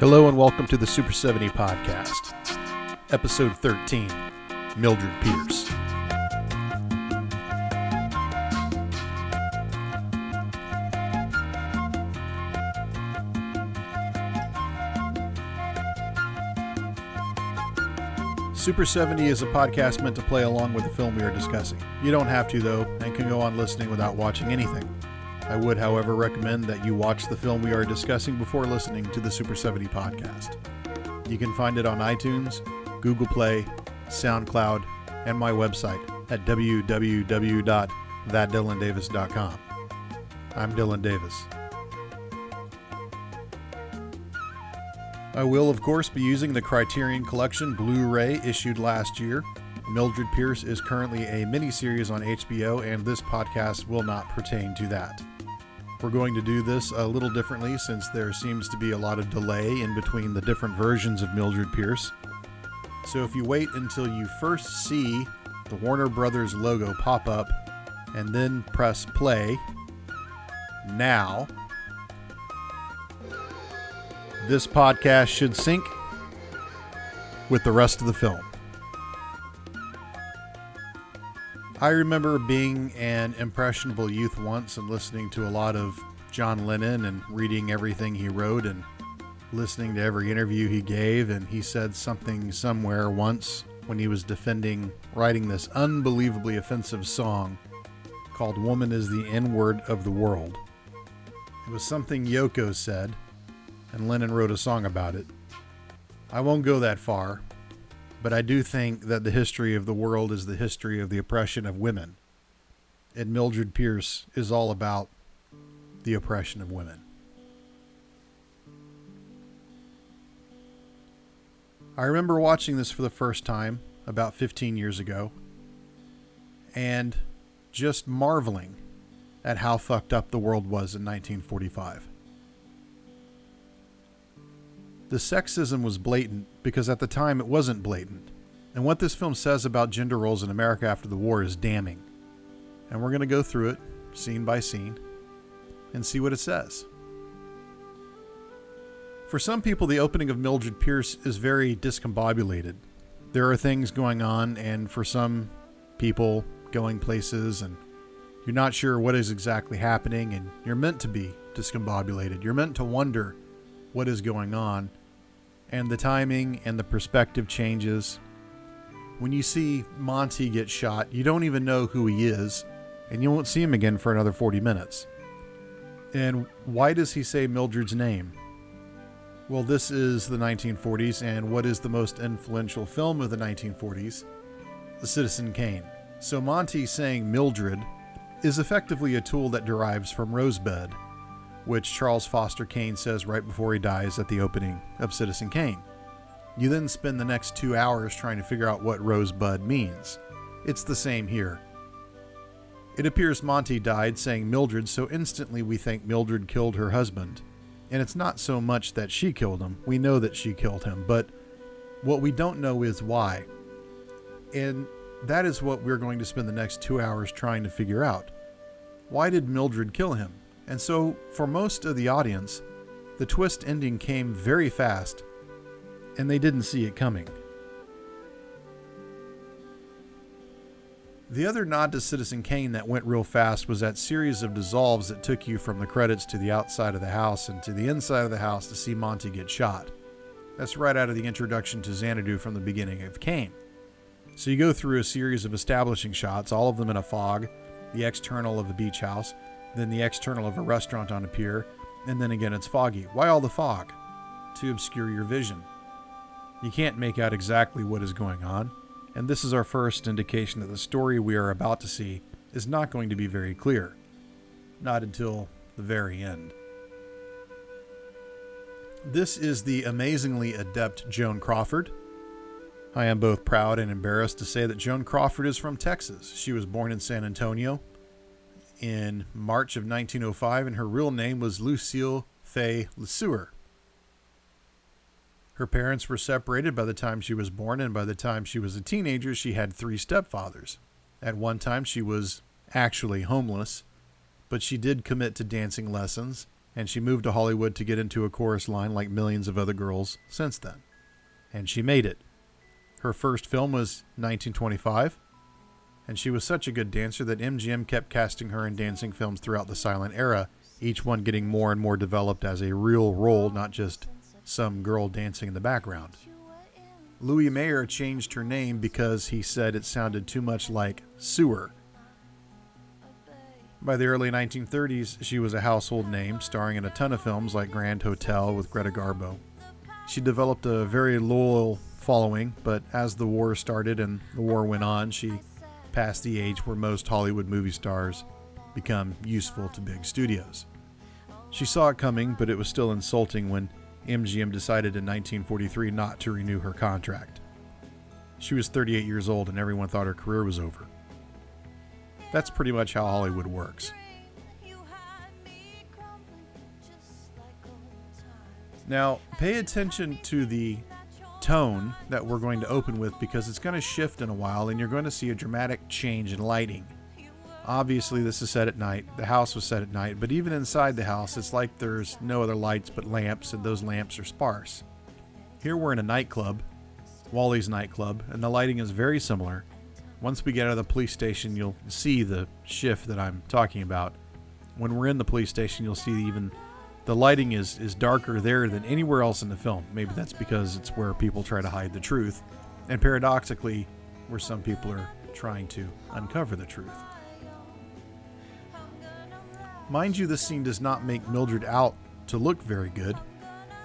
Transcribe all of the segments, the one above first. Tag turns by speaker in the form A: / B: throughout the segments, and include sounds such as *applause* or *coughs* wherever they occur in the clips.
A: Hello and welcome to the Super 70 Podcast, Episode 13 Mildred Pierce. Super 70 is a podcast meant to play along with the film we are discussing. You don't have to, though, and can go on listening without watching anything. I would, however, recommend that you watch the film we are discussing before listening to the Super 70 podcast. You can find it on iTunes, Google Play, SoundCloud, and my website at www.thatdylandavis.com. I'm Dylan Davis. I will, of course, be using the Criterion Collection Blu ray issued last year. Mildred Pierce is currently a miniseries on HBO, and this podcast will not pertain to that. We're going to do this a little differently since there seems to be a lot of delay in between the different versions of Mildred Pierce. So if you wait until you first see the Warner Brothers logo pop up and then press play now, this podcast should sync with the rest of the film. I remember being an impressionable youth once and listening to a lot of John Lennon and reading everything he wrote and listening to every interview he gave. And he said something somewhere once when he was defending writing this unbelievably offensive song called Woman is the N Word of the World. It was something Yoko said, and Lennon wrote a song about it. I won't go that far, but I do think that the history of the world is the history of the oppression of women. And Mildred Pierce is all about the oppression of women. I remember watching this for the first time about 15 years ago and just marveling at how fucked up the world was in 1945. The sexism was blatant because at the time it wasn't blatant. And what this film says about gender roles in America after the war is damning. And we're going to go through it scene by scene and see what it says. For some people, the opening of Mildred Pierce is very discombobulated. There are things going on, and for some people, going places, and you're not sure what is exactly happening, and you're meant to be discombobulated. You're meant to wonder what is going on and the timing and the perspective changes. When you see Monty get shot, you don't even know who he is, and you won't see him again for another 40 minutes. And why does he say Mildred's name? Well, this is the 1940s, and what is the most influential film of the 1940s? The Citizen Kane. So Monty saying Mildred is effectively a tool that derives from Rosebud, which Charles Foster Kane says right before he dies at the opening of Citizen Kane. You then spend the next two hours trying to figure out what Rosebud means. It's the same here. It appears Monty died saying Mildred, so instantly we think Mildred killed her husband. And it's not so much that she killed him, we know that she killed him, but what we don't know is why. And that is what we're going to spend the next two hours trying to figure out. Why did Mildred kill him? And so, for most of the audience, the twist ending came very fast, and they didn't see it coming. The other nod to Citizen Kane that went real fast was that series of dissolves that took you from the credits to the outside of the house and to the inside of the house to see Monty get shot. That's right out of the introduction to Xanadu from the beginning of Kane. So you go through a series of establishing shots, all of them in a fog, the external of the beach house, then the external of a restaurant on a pier, and then again it's foggy. Why all the fog? To obscure your vision. You can't make out exactly what is going on, and this is our first indication that the story we are about to see is not going to be very clear. Not until the very end. This is the amazingly adept Joan Crawford. I am both proud and embarrassed to say that Joan Crawford is from Texas. She was born in San Antonio in March of 1905, and her real name was Lucille Fay LeSueur. Her parents were separated by the time she was born, and by the time she was a teenager, she had three stepfathers. At one time, she was actually homeless, but she did commit to dancing lessons and she moved to Hollywood to get into a chorus line like millions of other girls since then. And she made it. Her first film was 1925, and she was such a good dancer that MGM kept casting her in dancing films throughout the silent era, each one getting more and more developed as a real role, not just some girl dancing in the background. Louis Mayer changed her name because he said it sounded too much like sewer. By the early 1930s, she was a household name, starring in a ton of films like Grand Hotel with Greta Garbo. She developed a very loyal following, but as the war started and the war went on, she passed the age where most Hollywood movie stars become useful to big studios. She saw it coming, but it was still insulting when MGM decided in 1943 not to renew her contract. She was 38 years old and everyone thought her career was over. That's pretty much how Hollywood works. Now, pay attention to the tone that we're going to open with because it's going to shift in a while and you're going to see a dramatic change in lighting. Obviously, this is set at night. The house was set at night, but even inside the house, it's like there's no other lights but lamps, and those lamps are sparse. Here we're in a nightclub, Wally's nightclub, and the lighting is very similar. Once we get out of the police station, you'll see the shift that I'm talking about. When we're in the police station, you'll see even the lighting is, is darker there than anywhere else in the film. Maybe that's because it's where people try to hide the truth, and paradoxically, where some people are trying to uncover the truth. Mind you, this scene does not make Mildred out to look very good.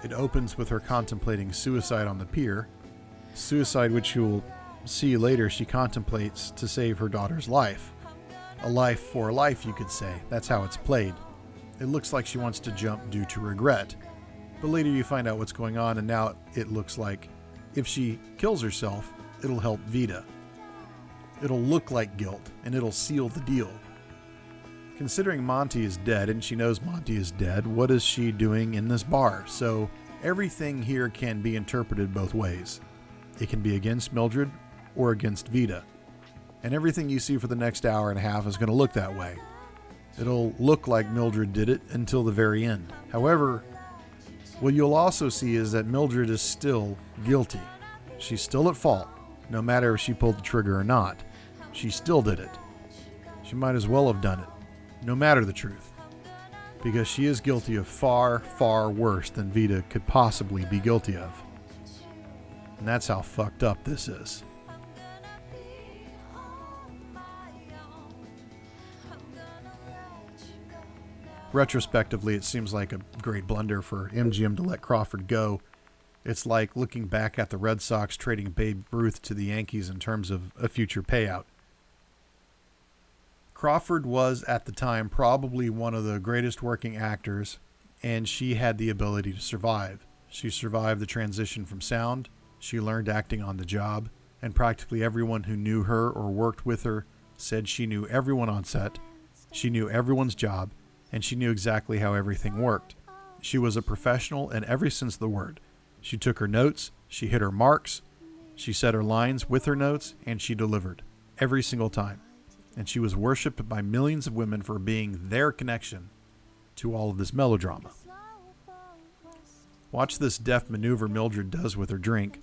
A: It opens with her contemplating suicide on the pier, suicide which you will see later she contemplates to save her daughter's life. A life for a life, you could say. That's how it's played. It looks like she wants to jump due to regret. But later you find out what's going on, and now it looks like if she kills herself, it'll help Veda. It'll look like guilt, and it'll seal the deal. Considering Monty is dead and she knows Monty is dead, what is she doing in this bar? So everything here can be interpreted both ways. It can be against Mildred or against Veda. And everything you see for the next hour and a half is going to look that way. It'll look like Mildred did it until the very end. However, what you'll also see is that Mildred is still guilty. She's still at fault, no matter if she pulled the trigger or not. She still did it. She might as well have done it no matter the truth, because she is guilty of far, far worse than Veda could possibly be guilty of. And that's how fucked up this is. Retrospectively, it seems like a great blunder for MGM to let Crawford go. It's like looking back at the Red Sox trading Babe Ruth to the Yankees in terms of a future payout. Crawford was at the time probably one of the greatest working actors, and she had the ability to survive. She survived the transition from sound, she learned acting on the job, and practically everyone who knew her or worked with her said she knew everyone on set, she knew everyone's job, and she knew exactly how everything worked. She was a professional in every sense of the word. She took her notes, she hit her marks, she said her lines with her notes, and she delivered every single time and she was worshipped by millions of women for being their connection to all of this melodrama. Watch this deft maneuver Mildred does with her drink.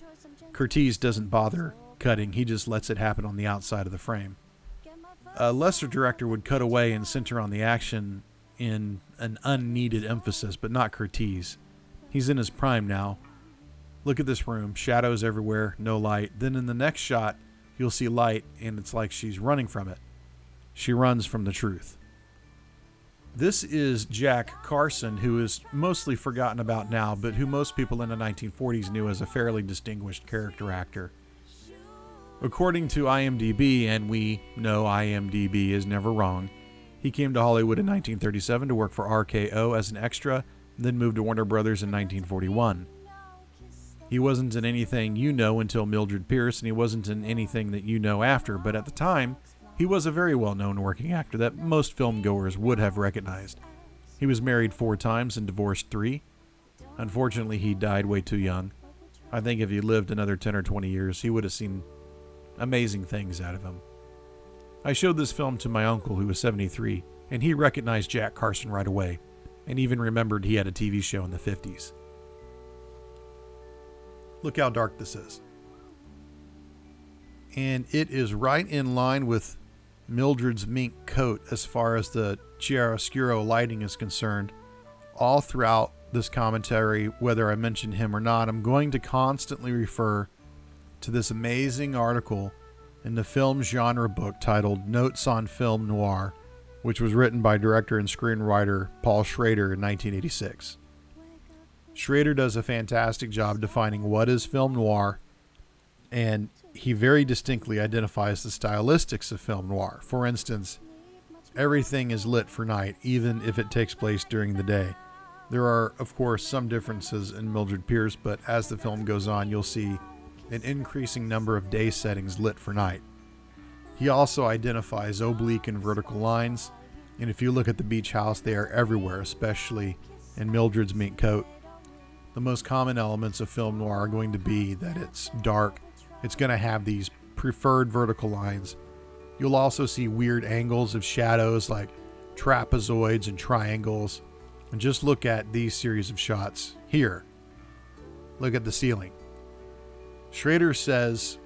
A: Curtiz doesn't bother cutting, he just lets it happen on the outside of the frame. A lesser director would cut away and center on the action in an unneeded emphasis, but not Curtiz. He's in his prime now. Look at this room shadows everywhere, no light. Then in the next shot, you'll see light, and it's like she's running from it. She runs from the truth. This is Jack Carson, who is mostly forgotten about now, but who most people in the 1940s knew as a fairly distinguished character actor. According to IMDb, and we know IMDb is never wrong, he came to Hollywood in 1937 to work for RKO as an extra, then moved to Warner Brothers in 1941. He wasn't in anything you know until Mildred Pierce, and he wasn't in anything that you know after, but at the time, he was a very well known working actor that most filmgoers would have recognized. He was married four times and divorced three. Unfortunately, he died way too young. I think if he lived another 10 or 20 years, he would have seen amazing things out of him. I showed this film to my uncle, who was 73, and he recognized Jack Carson right away. and even remembered he had a TV show in the 50s. Look how dark this is. And it is right in line with Mildred's mink coat as far as the chiaroscuro lighting is concerned. All throughout this commentary, whether I mention him or not, I'm going to constantly refer to this amazing article in the film genre book titled Notes on Film Noir, which was written by director and screenwriter Paul Schrader in 1986. Schrader does a fantastic job defining what is film noir, and he very distinctly identifies the stylistics of film noir. For instance, everything is lit for night, even if it takes place during the day. There are, of course, some differences in Mildred Pierce, but as the film goes on, you'll see an increasing number of day settings lit for night. He also identifies oblique and vertical lines, and if you look at the beach house, they are everywhere, especially in Mildred's mink coat. The most common elements of film noir are going to be that it's dark, it's going to have these preferred vertical lines. You'll also see weird angles of shadows like trapezoids and triangles. And just look at these series of shots here. Look at the ceiling. Schrader says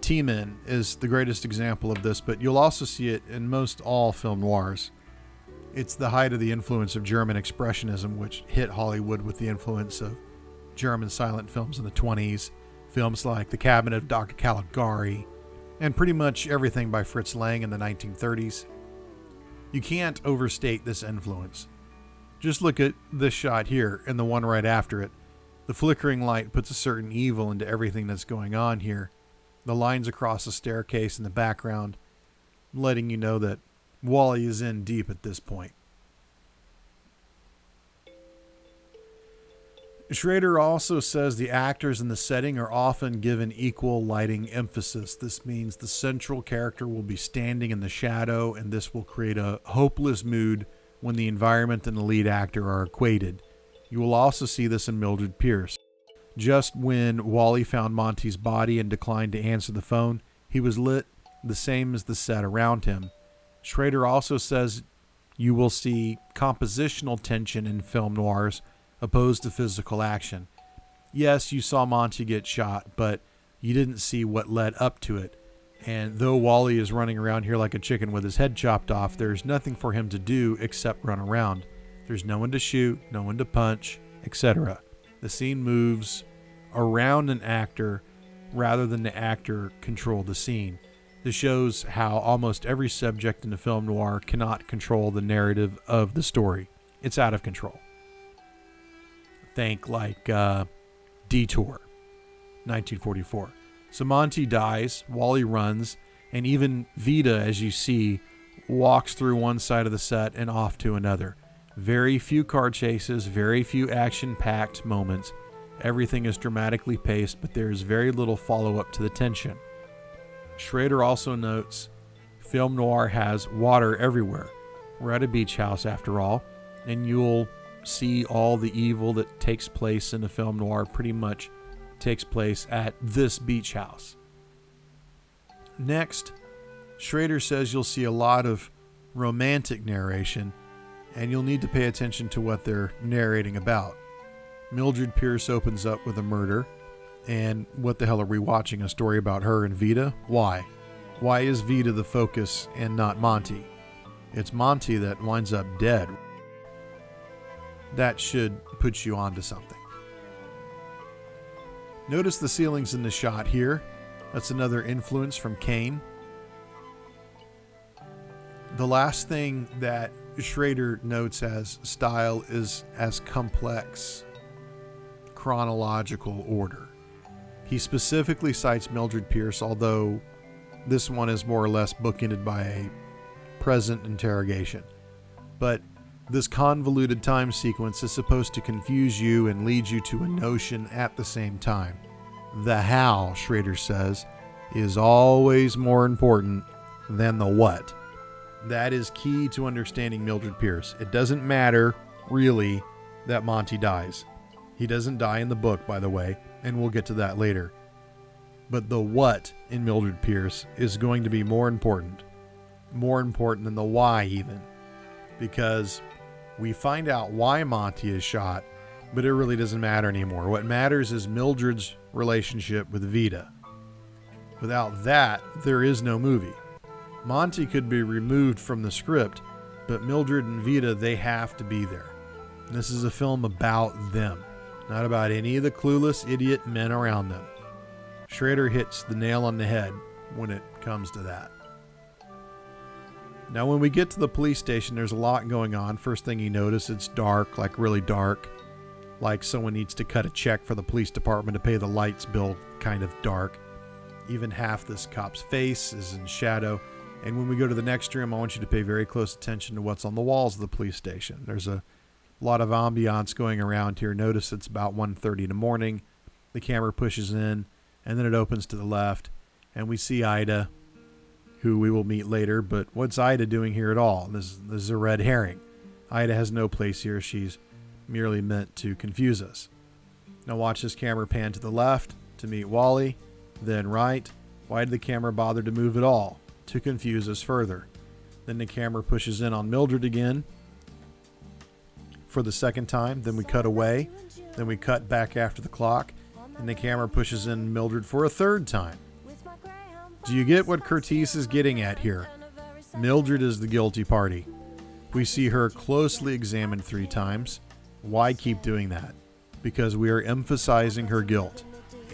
A: Tiemann is the greatest example of this, but you'll also see it in most all film noirs. It's the height of the influence of German Expressionism, which hit Hollywood with the influence of German silent films in the 20s, films like The Cabinet of Dr. Caligari, and pretty much everything by Fritz Lang in the 1930s. You can't overstate this influence. Just look at this shot here and the one right after it. The flickering light puts a certain evil into everything that's going on here. The lines across the staircase in the background, letting you know that Wally is in deep at this point. Schrader also says the actors in the setting are often given equal lighting emphasis. This means the central character will be standing in the shadow, and this will create a hopeless mood when the environment and the lead actor are equated. You will also see this in Mildred Pierce. Just when Wally found Monty's body and declined to answer the phone, he was lit the same as the set around him. Schrader also says you will see compositional tension in film noirs opposed to physical action. Yes, you saw Monty get shot, but you didn't see what led up to it. And though Wally is running around here like a chicken with his head chopped off, there's nothing for him to do except run around. There's no one to shoot, no one to punch, etc. The scene moves around an actor rather than the actor control the scene. This shows how almost every subject in the film noir cannot control the narrative of the story. It's out of control think like uh, Detour, 1944. So Monty dies, Wally runs, and even Veda, as you see, walks through one side of the set and off to another. Very few car chases, very few action packed moments. Everything is dramatically paced, but there is very little follow up to the tension. Schrader also notes film noir has water everywhere. We're at a beach house after all, and you'll see all the evil that takes place in a film noir pretty much takes place at this beach house. Next, Schrader says you'll see a lot of romantic narration, and you'll need to pay attention to what they're narrating about. Mildred Pierce opens up with a murder, and what the hell are we watching? A story about her and Veda? Why? Why is Veda the focus and not Monty? It's Monty that winds up dead that should put you onto something. Notice the ceilings in the shot here. That's another influence from Kane. The last thing that Schrader notes as style is as complex chronological order. He specifically cites Mildred Pierce, although this one is more or less bookended by a present interrogation. But this convoluted time sequence is supposed to confuse you and lead you to a notion at the same time. The how, Schrader says, is always more important than the what. That is key to understanding Mildred Pierce. It doesn't matter, really, that Monty dies. He doesn't die in the book, by the way, and we'll get to that later. But the what in Mildred Pierce is going to be more important. More important than the why, even. Because We find out why Monty is shot, but it really doesn't matter anymore. What matters is Mildred's relationship with Veda. Without that, there is no movie. Monty could be removed from the script, but Mildred and Veda, they have to be there. This is a film about them, not about any of the clueless idiot men around them. Schrader hits the nail on the head when it comes to that. Now, when we get to the police station, there's a lot going on. First thing you notice, it's dark, like really dark, like someone needs to cut a check for the police department to pay the lights bill, kind of dark. Even half this cop's face is in shadow. And when we go to the next room, I want you to pay very close attention to what's on the walls of the police station. There's a lot of ambiance going around here. Notice it's about 1:30 in the morning. The camera pushes in, and then it opens to the left, and we see Ida, who we will meet later. But what's Ida doing here at all? This, this is a red herring. Ida has no place here. She's merely meant to confuse us. Now watch this camera pan to the left to meet Wally, then right. Why did the camera bother to move at all? To confuse us further. Then the camera pushes in on Mildred again for the second time. Then we cut away. Then we cut back after the clock. And the camera pushes in Mildred for a third time. Do you get what Curtiz is getting at here? Mildred is the guilty party. We see her closely examined three times. Why keep doing that? Because we are emphasizing her guilt.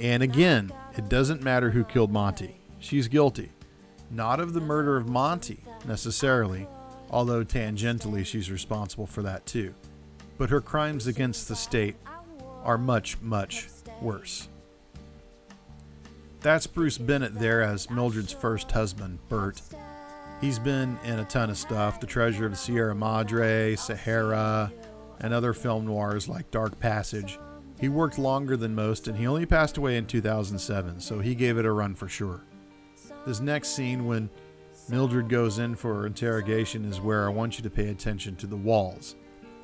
A: And again, it doesn't matter who killed Monty. She's guilty. Not of the murder of Monty, necessarily, although tangentially she's responsible for that too. But her crimes against the state are much, much worse. That's Bruce Bennett there as Mildred's first husband, Bert. He's been in a ton of stuff The Treasure of Sierra Madre, Sahara, and other film noirs like Dark Passage. He worked longer than most and he only passed away in 2007, so he gave it a run for sure. This next scene, when Mildred goes in for interrogation, is where I want you to pay attention to the walls.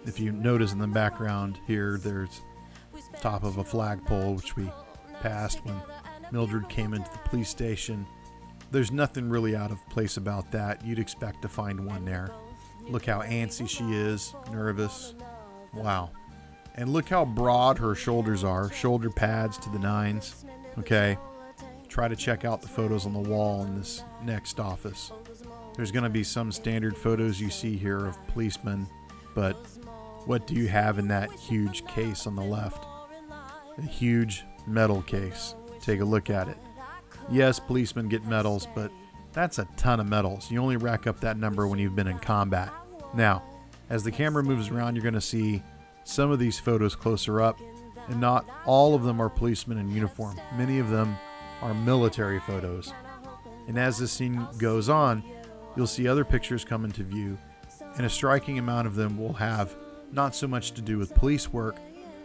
A: If you notice in the background here, there's top of a flagpole, which we passed when Mildred came into the police station. There's nothing really out of place about that. You'd expect to find one there. Look how antsy she is, nervous. Wow. And look how broad her shoulders are. Shoulder pads to the nines. Okay. Try to check out the photos on the wall in this next office. There's going to be some standard photos you see here of policemen, but what do you have in that huge case on the left? A huge metal case. Take a look at it. Yes, policemen get medals, but that's a ton of medals. You only rack up that number when you've been in combat. Now, as the camera moves around, you're going to see some of these photos closer up, and not all of them are policemen in uniform. Many of them are military photos. And as this scene goes on, you'll see other pictures come into view, and a striking amount of them will have not so much to do with police work,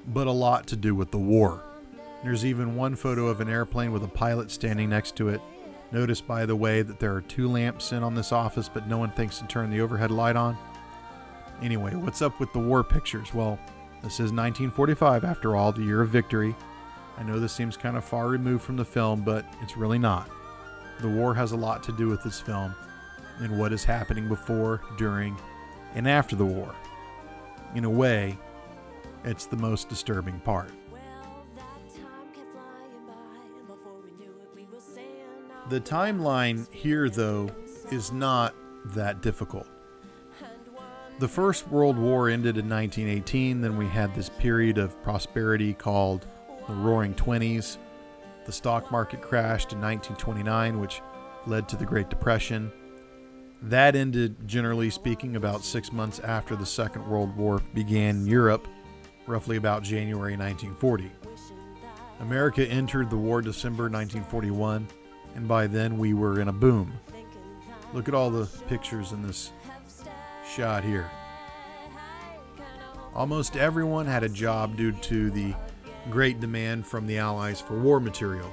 A: but a lot to do with the war. There's even one photo of an airplane with a pilot standing next to it. Notice, by the way, that there are two lamps in on this office, but no one thinks to turn the overhead light on. Anyway, what's up with the war pictures? Well, this is 1945, after all, the year of victory. I know this seems kind of far removed from the film, but it's really not. The war has a lot to do with this film and what is happening before, during, and after the war. In a way, it's the most disturbing part. The timeline here, though, is not that difficult. The First World War ended in 1918, then we had this period of prosperity called the Roaring Twenties. The stock market crashed in 1929, which led to the Great Depression. That ended, generally speaking, about six months after the Second World War began in Europe, roughly about January 1940. America entered the war December 1941 and by then we were in a boom. Look at all the pictures in this shot here. Almost everyone had a job due to the great demand from the Allies for war material.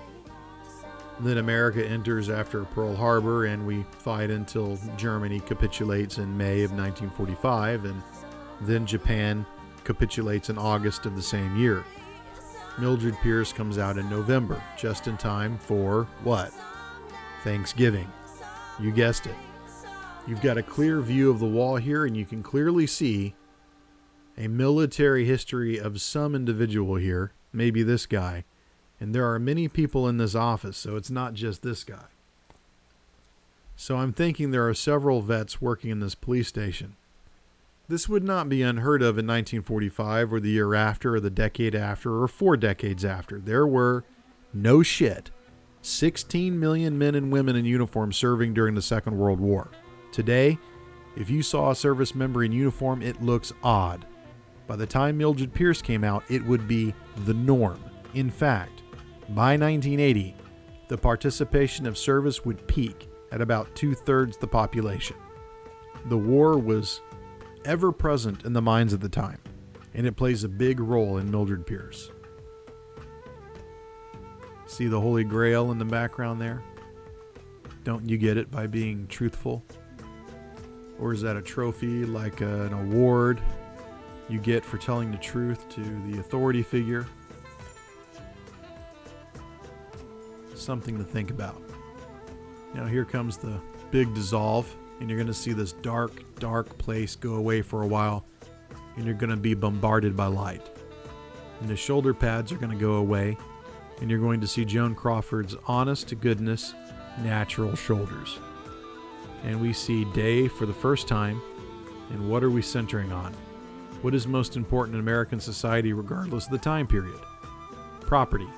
A: Then America enters after Pearl Harbor, and we fight until Germany capitulates in May of 1945, and then Japan capitulates in August of the same year. Mildred Pierce comes out in November, just in time for what? Thanksgiving. You guessed it. You've got a clear view of the wall here, and you can clearly see a military history of some individual here, maybe this guy, and there are many people in this office, so it's not just this guy. So I'm thinking there are several vets working in this police station. This would not be unheard of in 1945 or the year after or the decade after or four decades after. There were, no shit, 16 million men and women in uniform serving during the Second World War. Today, if you saw a service member in uniform, it looks odd. By the time Mildred Pierce came out, it would be the norm. In fact, by 1980, the participation of service would peak at about two thirds the population. The war was ever present in the minds of the time, and it plays a big role in Mildred Pierce. See the Holy Grail in the background there? Don't you get it by being truthful? Or is that a trophy like an award you get for telling the truth to the authority figure? Something to think about. Now, here comes the big dissolve, and you're going to see this dark, dark place go away for a while, and you're going to be bombarded by light. And the shoulder pads are going to go away, and you're going to see Joan Crawford's honest to goodness, natural shoulders. And we see Day for the first time, and what are we centering on? What is most important in American society, regardless of the time period? Property.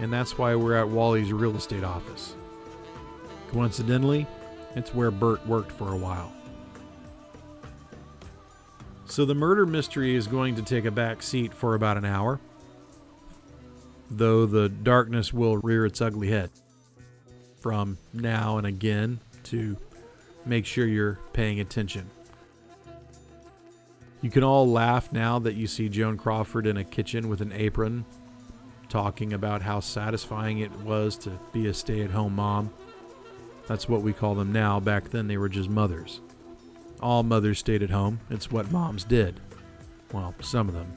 A: And that's why we're at Wally's real estate office. Coincidentally, it's where Bert worked for a while. So the murder mystery is going to take a back seat for about an hour, though the darkness will rear its ugly head from now and again to make sure you're paying attention. You can all laugh now that you see Joan Crawford in a kitchen with an apron talking about how satisfying it was to be a stay at home mom. That's what we call them now. Back then, they were just mothers. All mothers stayed at home. It's what moms did. Well, some of them.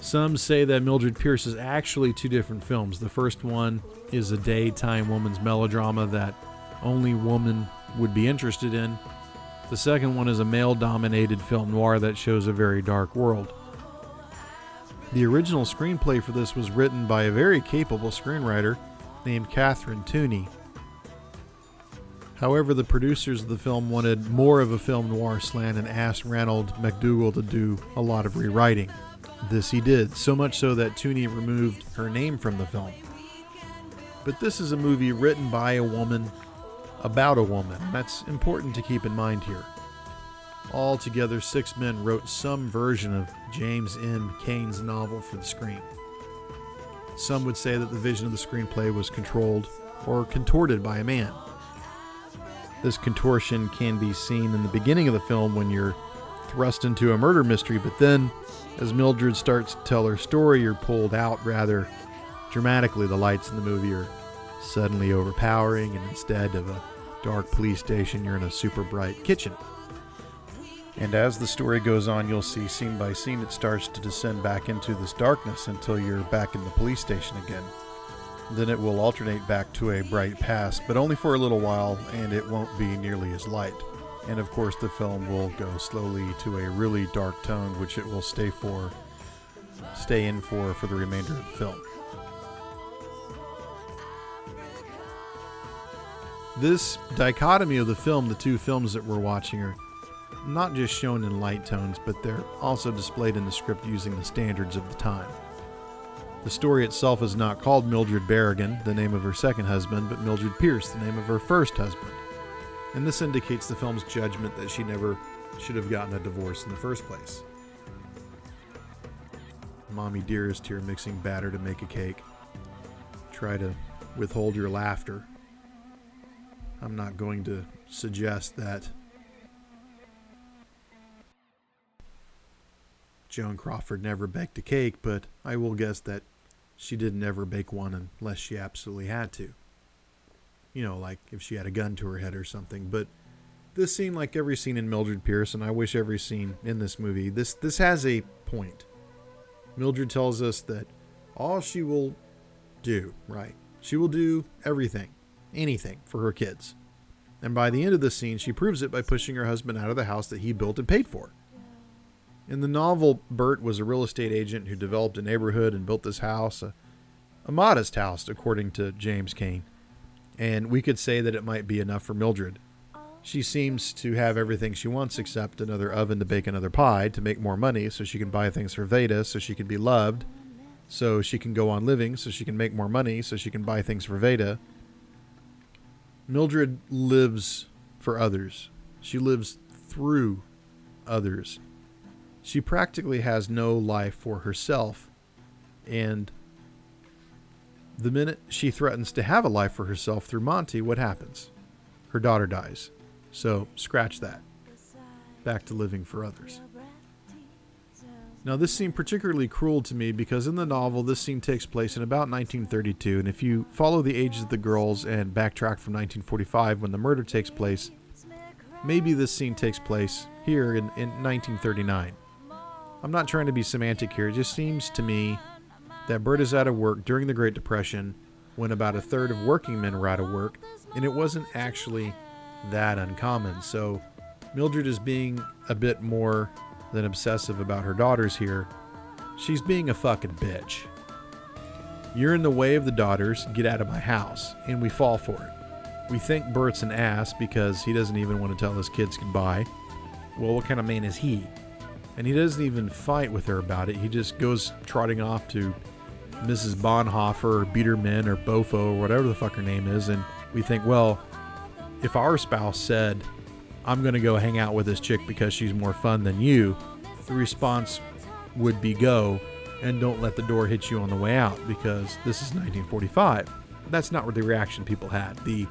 A: Some say that Mildred Pierce is actually two different films. The first one is a daytime woman's melodrama that only woman would be interested in. The second one is a male dominated film noir that shows a very dark world. The original screenplay for this was written by a very capable screenwriter named Catherine Turney. However, the producers of the film wanted more of a film noir slant and asked Ranald MacDougall to do a lot of rewriting. This he did, so much so that Tooney removed her name from the film. But this is a movie written by a woman about a woman. That's important to keep in mind here. Altogether, six men wrote some version of James M. Cain's novel for the screen. Some would say that the vision of the screenplay was controlled or contorted by a man. This contortion can be seen in the beginning of the film when you're thrust into a murder mystery, but then as Mildred starts to tell her story, you're pulled out rather dramatically. The lights in the movie are suddenly overpowering, and instead of a dark police station, you're in a super bright kitchen. And as the story goes on, you'll see scene by scene it starts to descend back into this darkness until you're back in the police station again. Then it will alternate back to a bright past, but only for a little while, and it won't be nearly as light. And of course, the film will go slowly to a really dark tone, which it will stay for, stay in for for the remainder of the film. This dichotomy of the film, the two films that we're watching, are not just shown in light tones, but they're also displayed in the script using the standards of the time. The story itself is not called Mildred Beragon, the name of her second husband, but Mildred Pierce, the name of her first husband. And this indicates the film's judgment that she never should have gotten a divorce in the first place. Mommy dearest here mixing batter to make a cake. Try to withhold your laughter I'm not going to suggest that Joan Crawford never baked a cake, but I will guess that she didn't ever bake one unless she absolutely had to. You know, like if she had a gun to her head or something. But this scene, like every scene in Mildred Pierce, and I wish every scene in this movie, this this has a point. Mildred tells us that all she will do, right? She will do everything anything for her kids. And by the end of the scene, she proves it by pushing her husband out of the house that he built and paid for. In the novel, Bert was a real estate agent who developed a neighborhood and built this house, a, a modest house, according to James Cain. And we could say that it might be enough for Mildred. She seems to have everything she wants except another oven to bake another pie to make more money so she can buy things for Veda so she can be loved, so she can go on living, so she can make more money, so she can buy things for Veda. Mildred lives for others. She lives through others. She practically has no life for herself. And the minute she threatens to have a life for herself through Monty, what happens? Her daughter dies. So scratch that. Back to living for others. Now, this seemed particularly cruel to me because in the novel, this scene takes place in about 1932, and if you follow the ages of the girls and backtrack from 1945 when the murder takes place, maybe this scene takes place here in, in 1939. I'm not trying to be semantic here, it just seems to me that Bert is out of work during the Great Depression when about a third of working men were out of work, and it wasn't actually that uncommon. So Mildred is being a bit more than obsessive about her daughters here. She's being a fucking bitch. You're in the way of the daughters, get out of my house. And we fall for it. We think Bert's an ass because he doesn't even want to tell his kids goodbye. Well, what kind of man is he? And he doesn't even fight with her about it. He just goes trotting off to Mrs. Bonhoeffer or Biederman or Bofo or whatever the fuck her name is. And we think, well, if our spouse said, I'm going to go hang out with this chick because she's more fun than you, the response would be go and don't let the door hit you on the way out because this is 1945. That's not what the reaction people had. The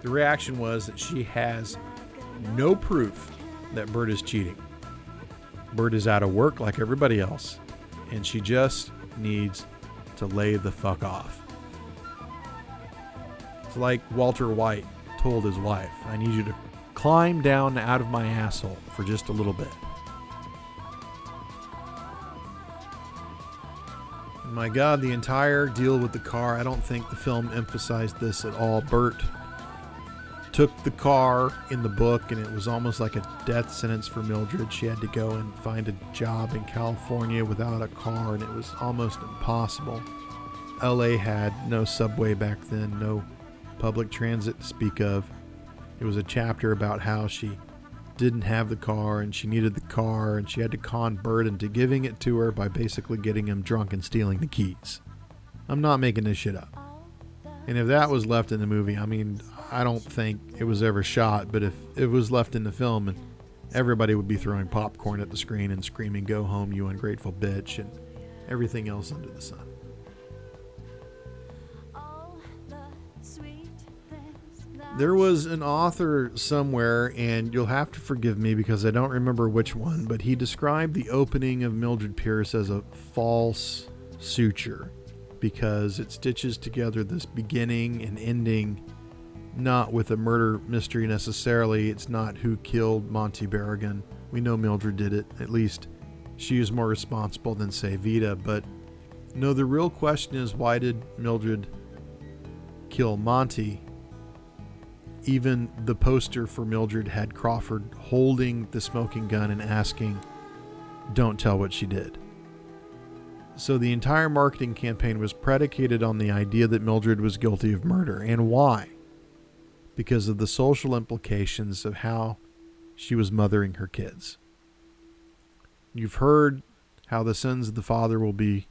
A: the reaction was that she has no proof that Bert is cheating. Bert is out of work like everybody else, and she just needs to lay the fuck off. It's like Walter White told his wife, I need you to climb down out of my asshole for just a little bit. my God, the entire deal with the car, I don't think the film emphasized this at all. Bert took the car in the book, and it was almost like a death sentence for Mildred. She had to go and find a job in California without a car, and it was almost impossible. LA had no subway back then, no public transit to speak of. It was a chapter about how she didn't have the car and she needed the car and she had to con Bert into giving it to her by basically getting him drunk and stealing the keys. I'm not making this shit up. And if that was left in the movie, I mean, I don't think it was ever shot, but if it was left in the film and everybody would be throwing popcorn at the screen and screaming, Go home, you ungrateful bitch, and everything else under the sun. There was an author somewhere, and you'll have to forgive me because I don't remember which one, but he described the opening of Mildred Pierce as a false suture because it stitches together this beginning and ending not with a murder mystery necessarily. It's not who killed Monty Beragon. We know Mildred did it. At least she is more responsible than, say, Veda. But no, the real question is why did Mildred kill Monty? Even the poster for Mildred had Crawford holding the smoking gun and asking, Don't tell what she did. So the entire marketing campaign was predicated on the idea that Mildred was guilty of murder. And why? Because of the social implications of how she was mothering her kids. You've heard how the sins of the father will be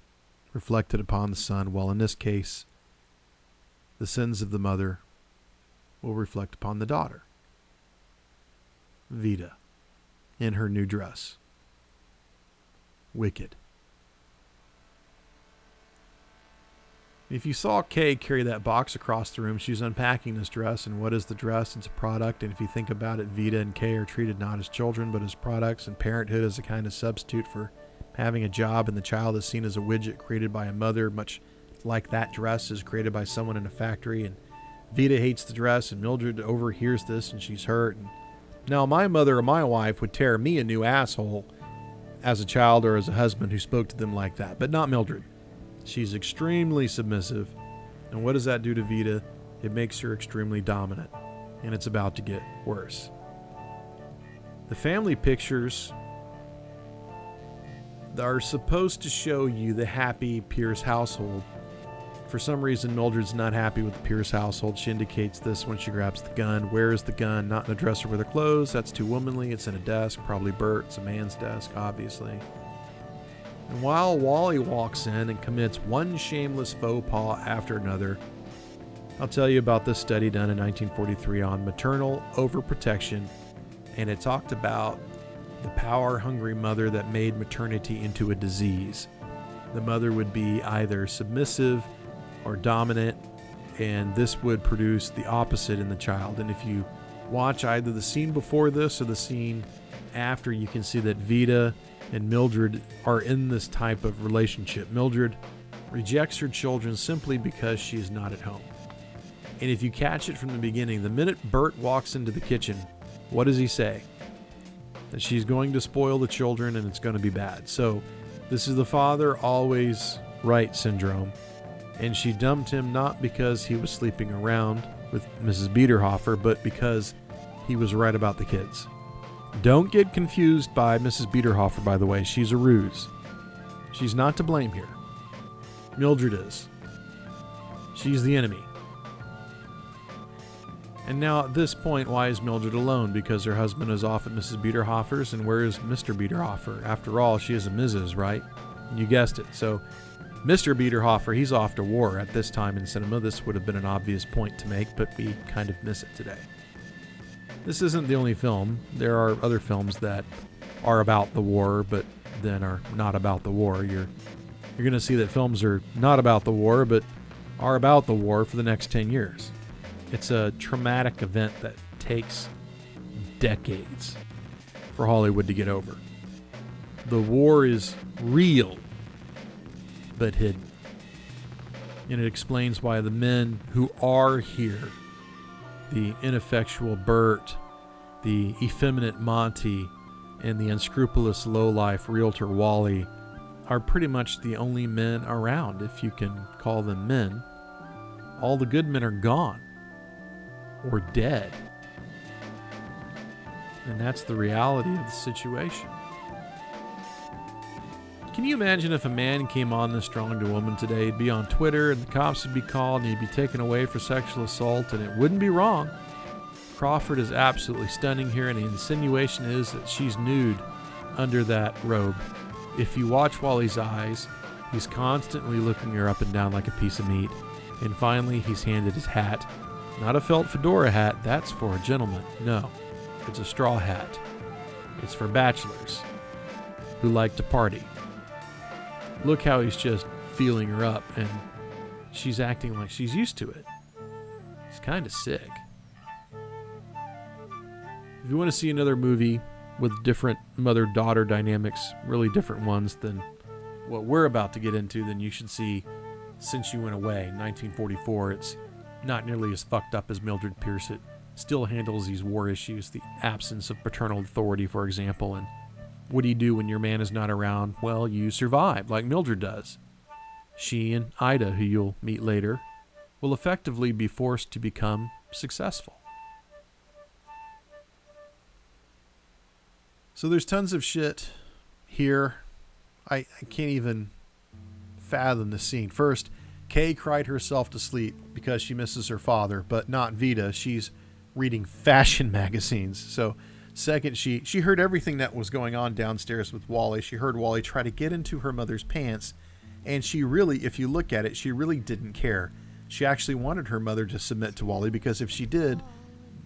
A: reflected upon the son. Well, in this case, the sins of the mother will reflect upon the daughter. Veda in her new dress. Wicked. If you saw Kay carry that box across the room, she's unpacking this dress. And what is the dress? It's a product. And if you think about it, Veda and Kay are treated not as children, but as products. And parenthood is a kind of substitute for having a job. And the child is seen as a widget created by a mother, much like that dress is created by someone in a factory. And Veda hates the dress, and Mildred overhears this, and she's hurt. Now, my mother or my wife would tear me a new asshole as a child or as a husband who spoke to them like that, but not Mildred. She's extremely submissive. And what does that do to Veda? It makes her extremely dominant. And it's about to get worse. The family pictures
B: are supposed to show you the happy Pierce household. For some reason, Mildred's not happy with the Pierce household. She indicates this when she grabs the gun. Where is the gun? Not in a dresser with her clothes. That's too womanly. It's in a desk. Probably Bert. It's a man's desk, obviously. And while Wally walks in and commits one shameless faux pas after another, I'll tell you about this study done in 1943 on maternal overprotection, and it talked about the power hungry mother that made maternity into a disease. The mother would be either submissive or dominant, and this would produce the opposite in the child. And if you watch either the scene before this or the scene after, you can see that Veda and Mildred are in this type of relationship. Mildred rejects her children simply because she is not at home. And if you catch it from the beginning, the minute Bert walks into the kitchen, what does he say? That she's going to spoil the children and it's going to be bad. So, this is the father always right syndrome. And she dumped him not because he was sleeping around with Mrs. Biederhofer, but because he was right about the kids. Don't get confused by Mrs. Biederhofer, by the way. She's a ruse. She's not to blame here. Mildred is. She's the enemy. And now at this point, why is Mildred alone? Because her husband is off at Mrs. Biederhofer's, and where is Mr. Biederhofer? After all, she is a Mrs., right? You guessed it. So, Mr. Biederhofer, he's off to war at this time in cinema. This would have been an obvious point to make, but we kind of miss it today. This isn't the only film. There are other films that are about the war, but then are not about the war. You're you're going to see that films are not about the war, but are about the war for the next 10 years. It's a traumatic event that takes decades for Hollywood to get over. The war is real, but hidden. And it explains why the men who are here the ineffectual Bert, the effeminate Monty, and the unscrupulous lowlife realtor Wally are pretty much the only men around, if you can call them men. All the good men are gone or dead. And that's the reality of the situation. Can you imagine if a man came on this strong to a woman today? He'd be on Twitter and the cops would be called and he'd be taken away for sexual assault, and it wouldn't be wrong. Crawford is absolutely stunning here, and the insinuation is that she's nude under that robe. If you watch Wally's eyes, he's constantly looking her up and down like a piece of meat. And finally, he's handed his hat. Not a felt fedora hat, that's for a gentleman. No, it's a straw hat. It's for bachelors who like to party. Look how he's just feeling her up, and she's acting like she's used to it. He's kind of sick. If you want to see another movie with different mother daughter dynamics, really different ones than what we're about to get into, then you should see Since You Went Away, 1944. It's not nearly as fucked up as Mildred Pierce. It still handles these war issues, the absence of paternal authority, for example, and what do you do when your man is not around? Well, you survive, like Mildred does. She and Ida, who you'll meet later, will effectively be forced to become successful.
A: So there's tons of shit here. I, I can't even fathom the scene. First, Kay cried herself to sleep because she misses her father, but not Veda. She's reading fashion *laughs* magazines. So Second, she she heard everything that was going on downstairs with Wally. She heard Wally try to get into her mother's pants, and she really, if you look at it, she really didn't care. She actually wanted her mother to submit to Wally because if she did,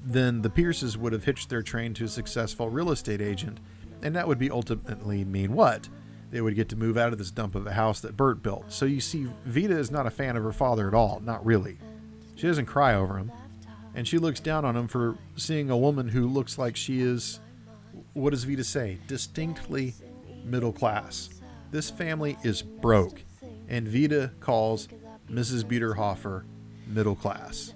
A: then the Pierces would have hitched their train to a successful real estate agent, and that would be ultimately mean what? They would get to move out of this dump of a house that Bert built. So you see, Veda is not a fan of her father at all, not really. She doesn't cry over him and she looks down on him for seeing a woman who looks like she is, what does Veda say? Distinctly middle class. This family is broke, and Veda calls Mrs. Biederhofer middle class.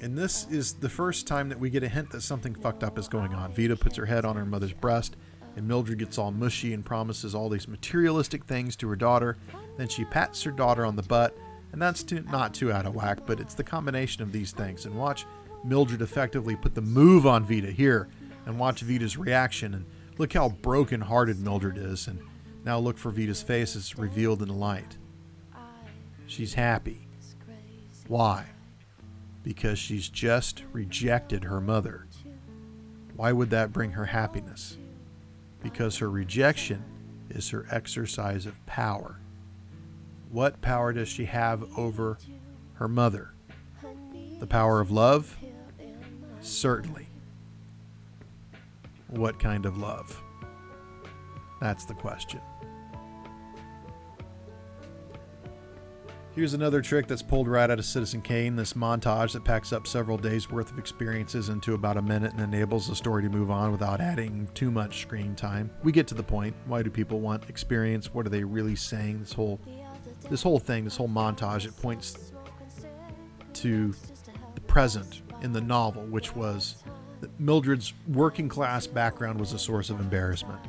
A: And this is the first time that we get a hint that something fucked up is going on. Veda puts her head on her mother's breast, and Mildred gets all mushy and promises all these materialistic things to her daughter. Then she pats her daughter on the butt and that's too, not too out of whack, but it's the combination of these things. And watch Mildred effectively put the move on Veda here, and watch Veda's reaction, and Look how broken-hearted Mildred is, and now look for Veda's face as revealed in the light. She's happy. Why? Because she's just rejected her mother. Why would that bring her happiness? Because her rejection is her exercise of power. What power does she have over her mother? The power of love? Certainly. What kind of love? That's the question. Here's another trick that's pulled right out of Citizen Kane this montage that packs up several days' worth of experiences into about a minute and enables the story to move on without adding too much screen time. We get to the point. Why do people want experience? What are they really saying? This whole this whole thing, this whole montage, it points to the present in the novel, which was that Mildred's working class background was a source of embarrassment.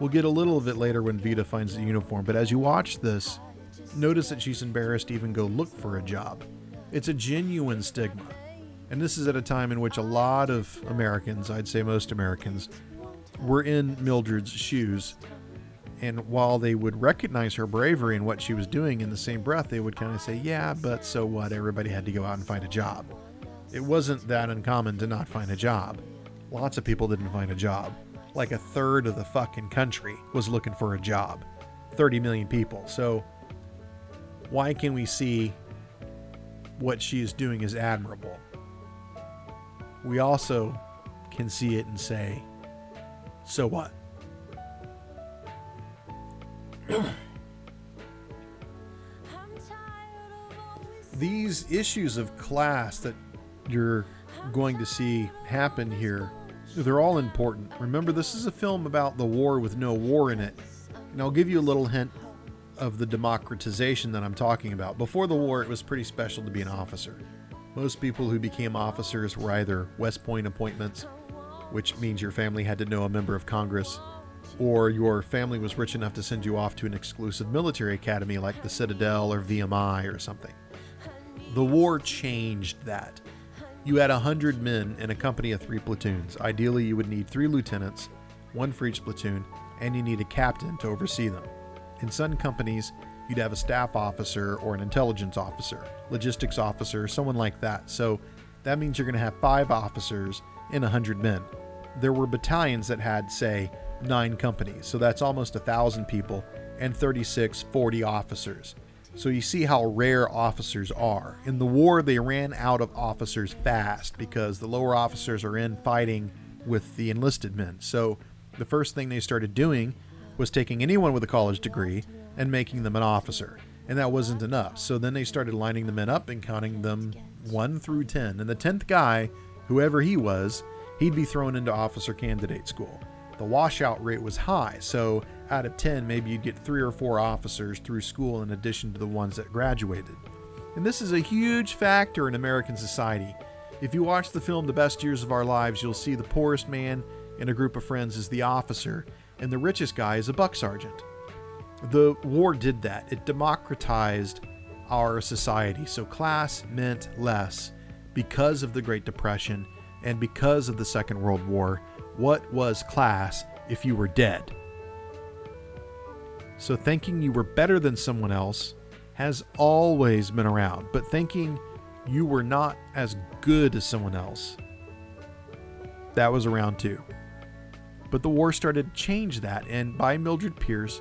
A: We'll get a little of it later when Vita finds the uniform, but as you watch this, notice that she's embarrassed to even go look for a job. It's a genuine stigma. And this is at a time in which a lot of Americans, I'd say most Americans, were in Mildred's shoes. And while they would recognize her bravery and what she was doing in the same breath, they would kind of say, yeah, but so what? Everybody had to go out and find a job. It wasn't that uncommon to not find a job. Lots of people didn't find a job. Like a third of the fucking country was looking for a job. 30 million people. So why can we see what she is doing is admirable? We also can see it and say, so what? *coughs* These issues of class that you're going to see happen here, they're all important. Remember, this is a film about the war with no war in it. And I'll give you a little hint of the democratization that I'm talking about. Before the war, it was pretty special to be an officer. Most people who became officers were either West Point appointments, which means your family had to know a member of Congress, or your family was rich enough to send you off to an exclusive military academy like the Citadel or VMI or something. The war changed that. You had 100 men in a company of three platoons. Ideally, you would need three lieutenants, one for each platoon, and you need a captain to oversee them. In some companies, you'd have a staff officer or an intelligence officer, logistics officer, someone like that. So that means you're going to have five officers in 100 men. There were battalions that had, say, nine companies, so that's almost a thousand people, and 36 40 officers. So you see how rare officers are. In the war, they ran out of officers fast because the lower officers are in fighting with the enlisted men. So the first thing they started doing was taking anyone with a college degree and making them an officer. And that wasn't enough. So then they started lining the men up and counting them 1 through 10. And the 10th guy, whoever he was, he'd be thrown into officer candidate school. The washout rate was high, so out of 10, maybe you'd get 3 or 4 officers through school in addition to the ones that graduated. And this is a huge factor in American society. If you watch the film The Best Years of Our Lives, you'll see the poorest man in a group of friends is the officer, and the richest guy is a buck sergeant. The war did that. It democratized our society. So class meant less because of the Great Depression and because of the Second World War. What was class if you were dead? So thinking you were better than someone else has always been around, but thinking you were not as good as someone else, that was around too. But the war started to change that, and by Mildred Pierce,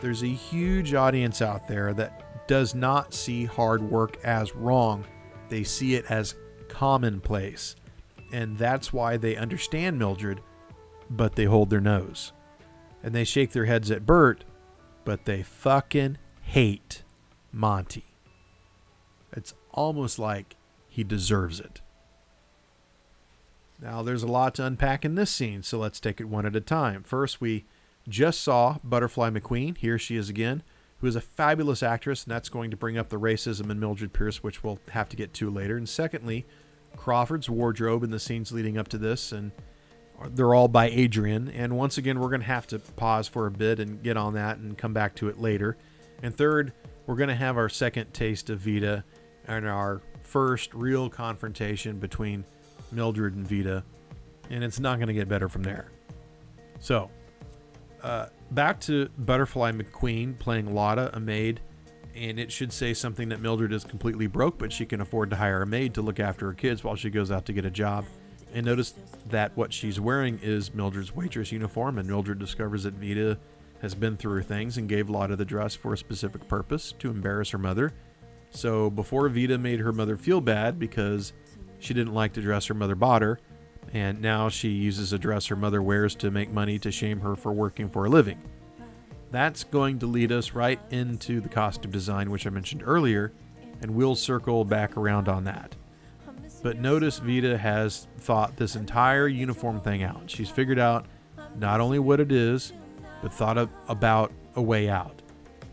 A: there's a huge audience out there that does not see hard work as wrong. They see it as commonplace. And that's why they understand Mildred, but they hold their nose. And they shake their heads at Bert, but they fucking hate Monty. It's almost like he deserves it. Now, there's a lot to unpack in this scene, so let's take it one at a time. First, we just saw Butterfly McQueen. Here she is again, who is a fabulous actress, and that's going to bring up the racism in Mildred Pierce, which we'll have to get to later. And secondly, Crawford's wardrobe in the scenes leading up to this, and they're all by Adrian. And once again, we're going to have to pause for a bit and get on that and come back to it later. And third, we're going to have our second taste of Veda and our first real confrontation between Mildred and Veda, and it's not going to get better from there. So,
B: Uh, back to Butterfly McQueen playing Lotta, a maid, and it should say something that Mildred is completely broke, but she can afford to hire a maid to look after her kids while she goes out to get a job. And notice that what she's wearing is Mildred's waitress uniform, and Mildred discovers that Veda has been through her things and gave Lotta the dress for a specific purpose to embarrass her mother. So before Veda made her mother feel bad because she didn't like the dress her mother bought her, and now she uses a dress her mother wears to make money to shame her for working for a living. That's going to lead us right into the costume design, which I mentioned earlier, and we'll circle back around on that. But notice Veda has thought this entire uniform thing out. She's figured out not only what it is, but thought of, about a way out.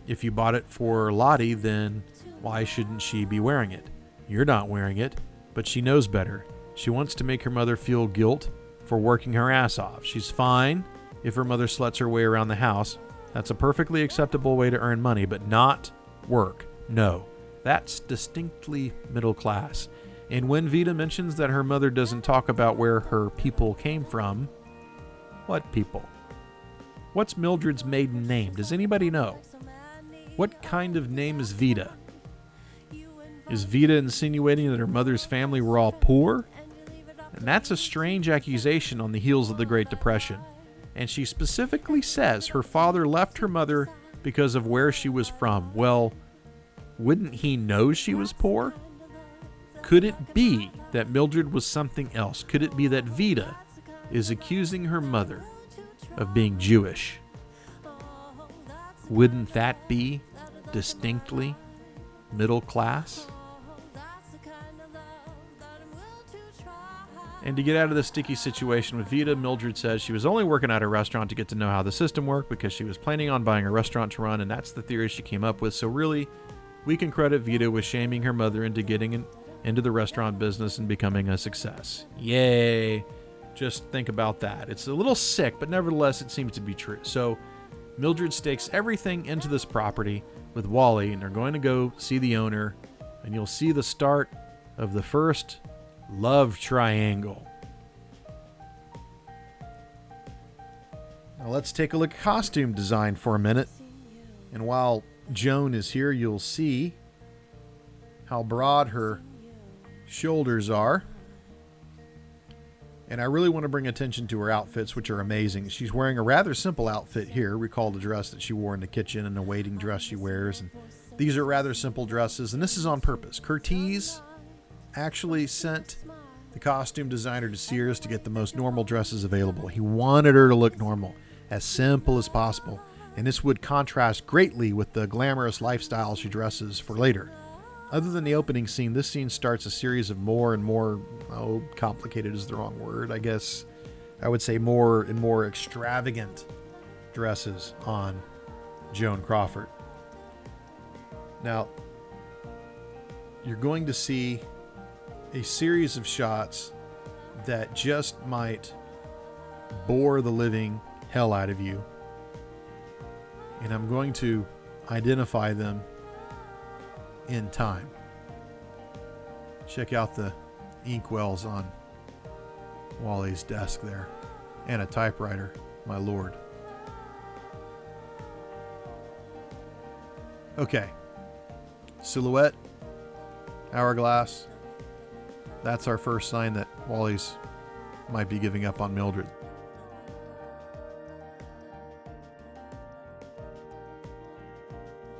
B: If you bought it for Lottie, then why shouldn't she be wearing it? You're not wearing it, but she knows better. She wants to make her mother feel guilt for working her ass off. She's fine if her mother sluts her way around the house. That's a perfectly acceptable way to earn money, but not work. No, that's distinctly middle class. And when Veda mentions that her mother doesn't talk about where her people came from, what people? What's Mildred's maiden name? Does anybody know? What kind of name is Veda? Is Veda insinuating that her mother's family were all poor? And that's a strange accusation on the heels of the Great Depression. And she specifically says her father left her mother because of where she was from. Well, wouldn't he know she was poor? Could it be that Mildred was something else? Could it be that Veda is accusing her mother of being Jewish? Wouldn't that be distinctly middle class? And to get out of this sticky situation with Veda, Mildred says she was only working at a restaurant to get to know how the system worked because she was planning on buying a restaurant to run, and that's the theory she came up with. So, really, we can credit Veda with shaming her mother into getting in, into the restaurant business and becoming a success. Yay! Just think about that. It's a little sick, but nevertheless, it seems to be true. So, Mildred stakes everything into this property with Wally, and they're going to go see the owner, and you'll see the start of the first love triangle. Now let's take a look at costume design for a minute. And while Joan is here, you'll see how broad her shoulders are. And I really want to bring attention to her outfits, which are amazing. She's wearing a rather simple outfit here. Recall the dress that she wore in the kitchen and the waiting dress she wears. And these are rather simple dresses, and this is on purpose. Curtiz actually sent the costume designer to Sears to get the most normal dresses available. He wanted her to look normal, as simple as possible, and this would contrast greatly with the glamorous lifestyle she dresses for later. Other than the opening scene, this scene starts a series of more and more, oh, complicated is the wrong word, I guess. I would say more and more extravagant dresses on Joan Crawford. Now, you're going to see a series of shots that just might bore the living hell out of you. And I'm going to identify them in time. Check out the inkwells on Wally's desk there and a typewriter, my lord. Okay. Silhouette, hourglass. That's our first sign that Wally's might be giving up on Mildred.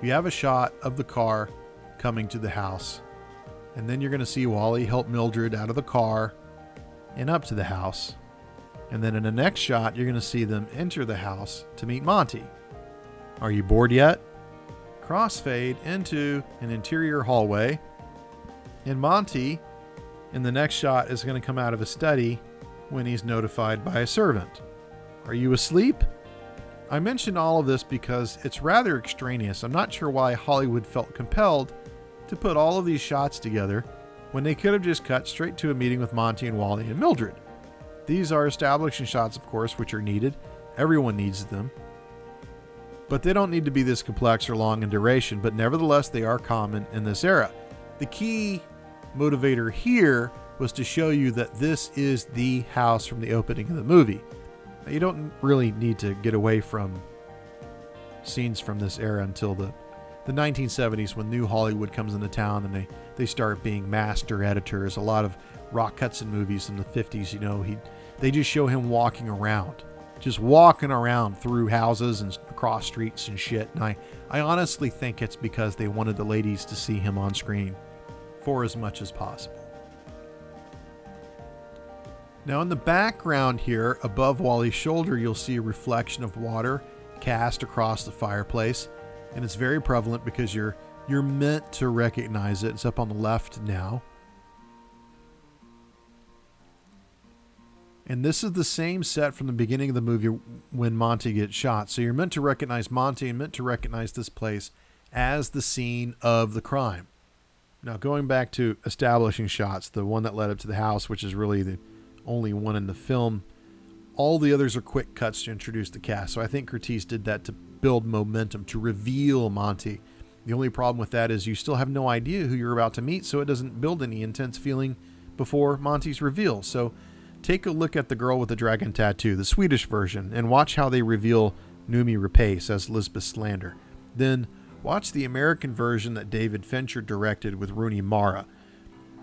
B: You have a shot of the car coming to the house. And then you're going to see Wally help Mildred out of the car and up to the house. And then in the next shot, you're going to see them enter the house to meet Monty. Are you bored yet? Crossfade into an interior hallway. And Monty, in the next shot, is going to come out of a study when he's notified by a servant. Are you asleep? I mention all of this because it's rather extraneous. I'm not sure why Hollywood felt compelled to put all of these shots together when they could have just cut straight to a meeting with Monty and Wally and Mildred. These are establishing shots, of course, which are needed. Everyone needs them. But they don't need to be this complex or long in duration, but nevertheless, they are common in this era. The key motivator here was to show you that this is the house from the opening of the movie. You don't really need to get away from scenes from this era until the the 1970s when new Hollywood comes into town and they, they start being master editors. A lot of Rock Hudson movies in the 50s, you know, he they just show him walking around, just walking around through houses and across streets and shit. And I, I honestly think it's because they wanted the ladies to see him on screen for as much as possible. Now, in the background here, above Wally's shoulder, you'll see a reflection of water cast across the fireplace and it's very prevalent because you're you're meant to recognize it. It's up on the left now. And this is the same set from the beginning of the movie when Monty gets shot. So you're meant to recognize Monty and meant to recognize this place as the scene of the crime. Now, going back to establishing shots, the one that led up to the house, which is really the only one in the film, all the others are quick cuts to introduce the cast. So I think Curtiz did that to build momentum, to reveal Monty. The only problem with that is you still have no idea who you're about to meet, so it doesn't build any intense feeling before Monty's reveal. So take a look at the girl with the dragon tattoo, the Swedish version, and watch how they reveal Noomi Rapace as Lisbeth Salander. Then watch the American version that David Fincher directed with Rooney Mara.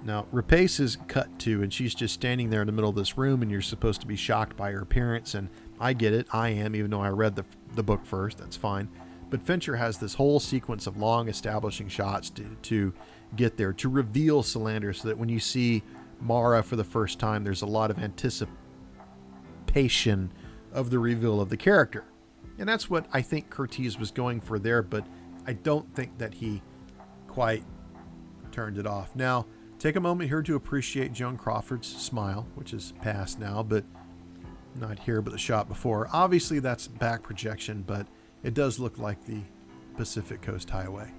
B: Now, Rapace is cut to, and she's just standing there in the middle of this room, and you're supposed to be shocked by her appearance. And I get it, I am, even though I read the, the book first, that's fine. But Fincher has this whole sequence of long establishing shots to, to get there, to reveal Salander, so that when you see Mara for the first time, there's a lot of anticipation of the reveal of the character. And that's what I think Curtiz was going for there, but I don't think that he quite turned it off. Now, Take a moment here to appreciate Joan Crawford's smile, which is past now, but not here, but the shot before. Obviously, that's back projection, but it does look like the Pacific Coast Highway.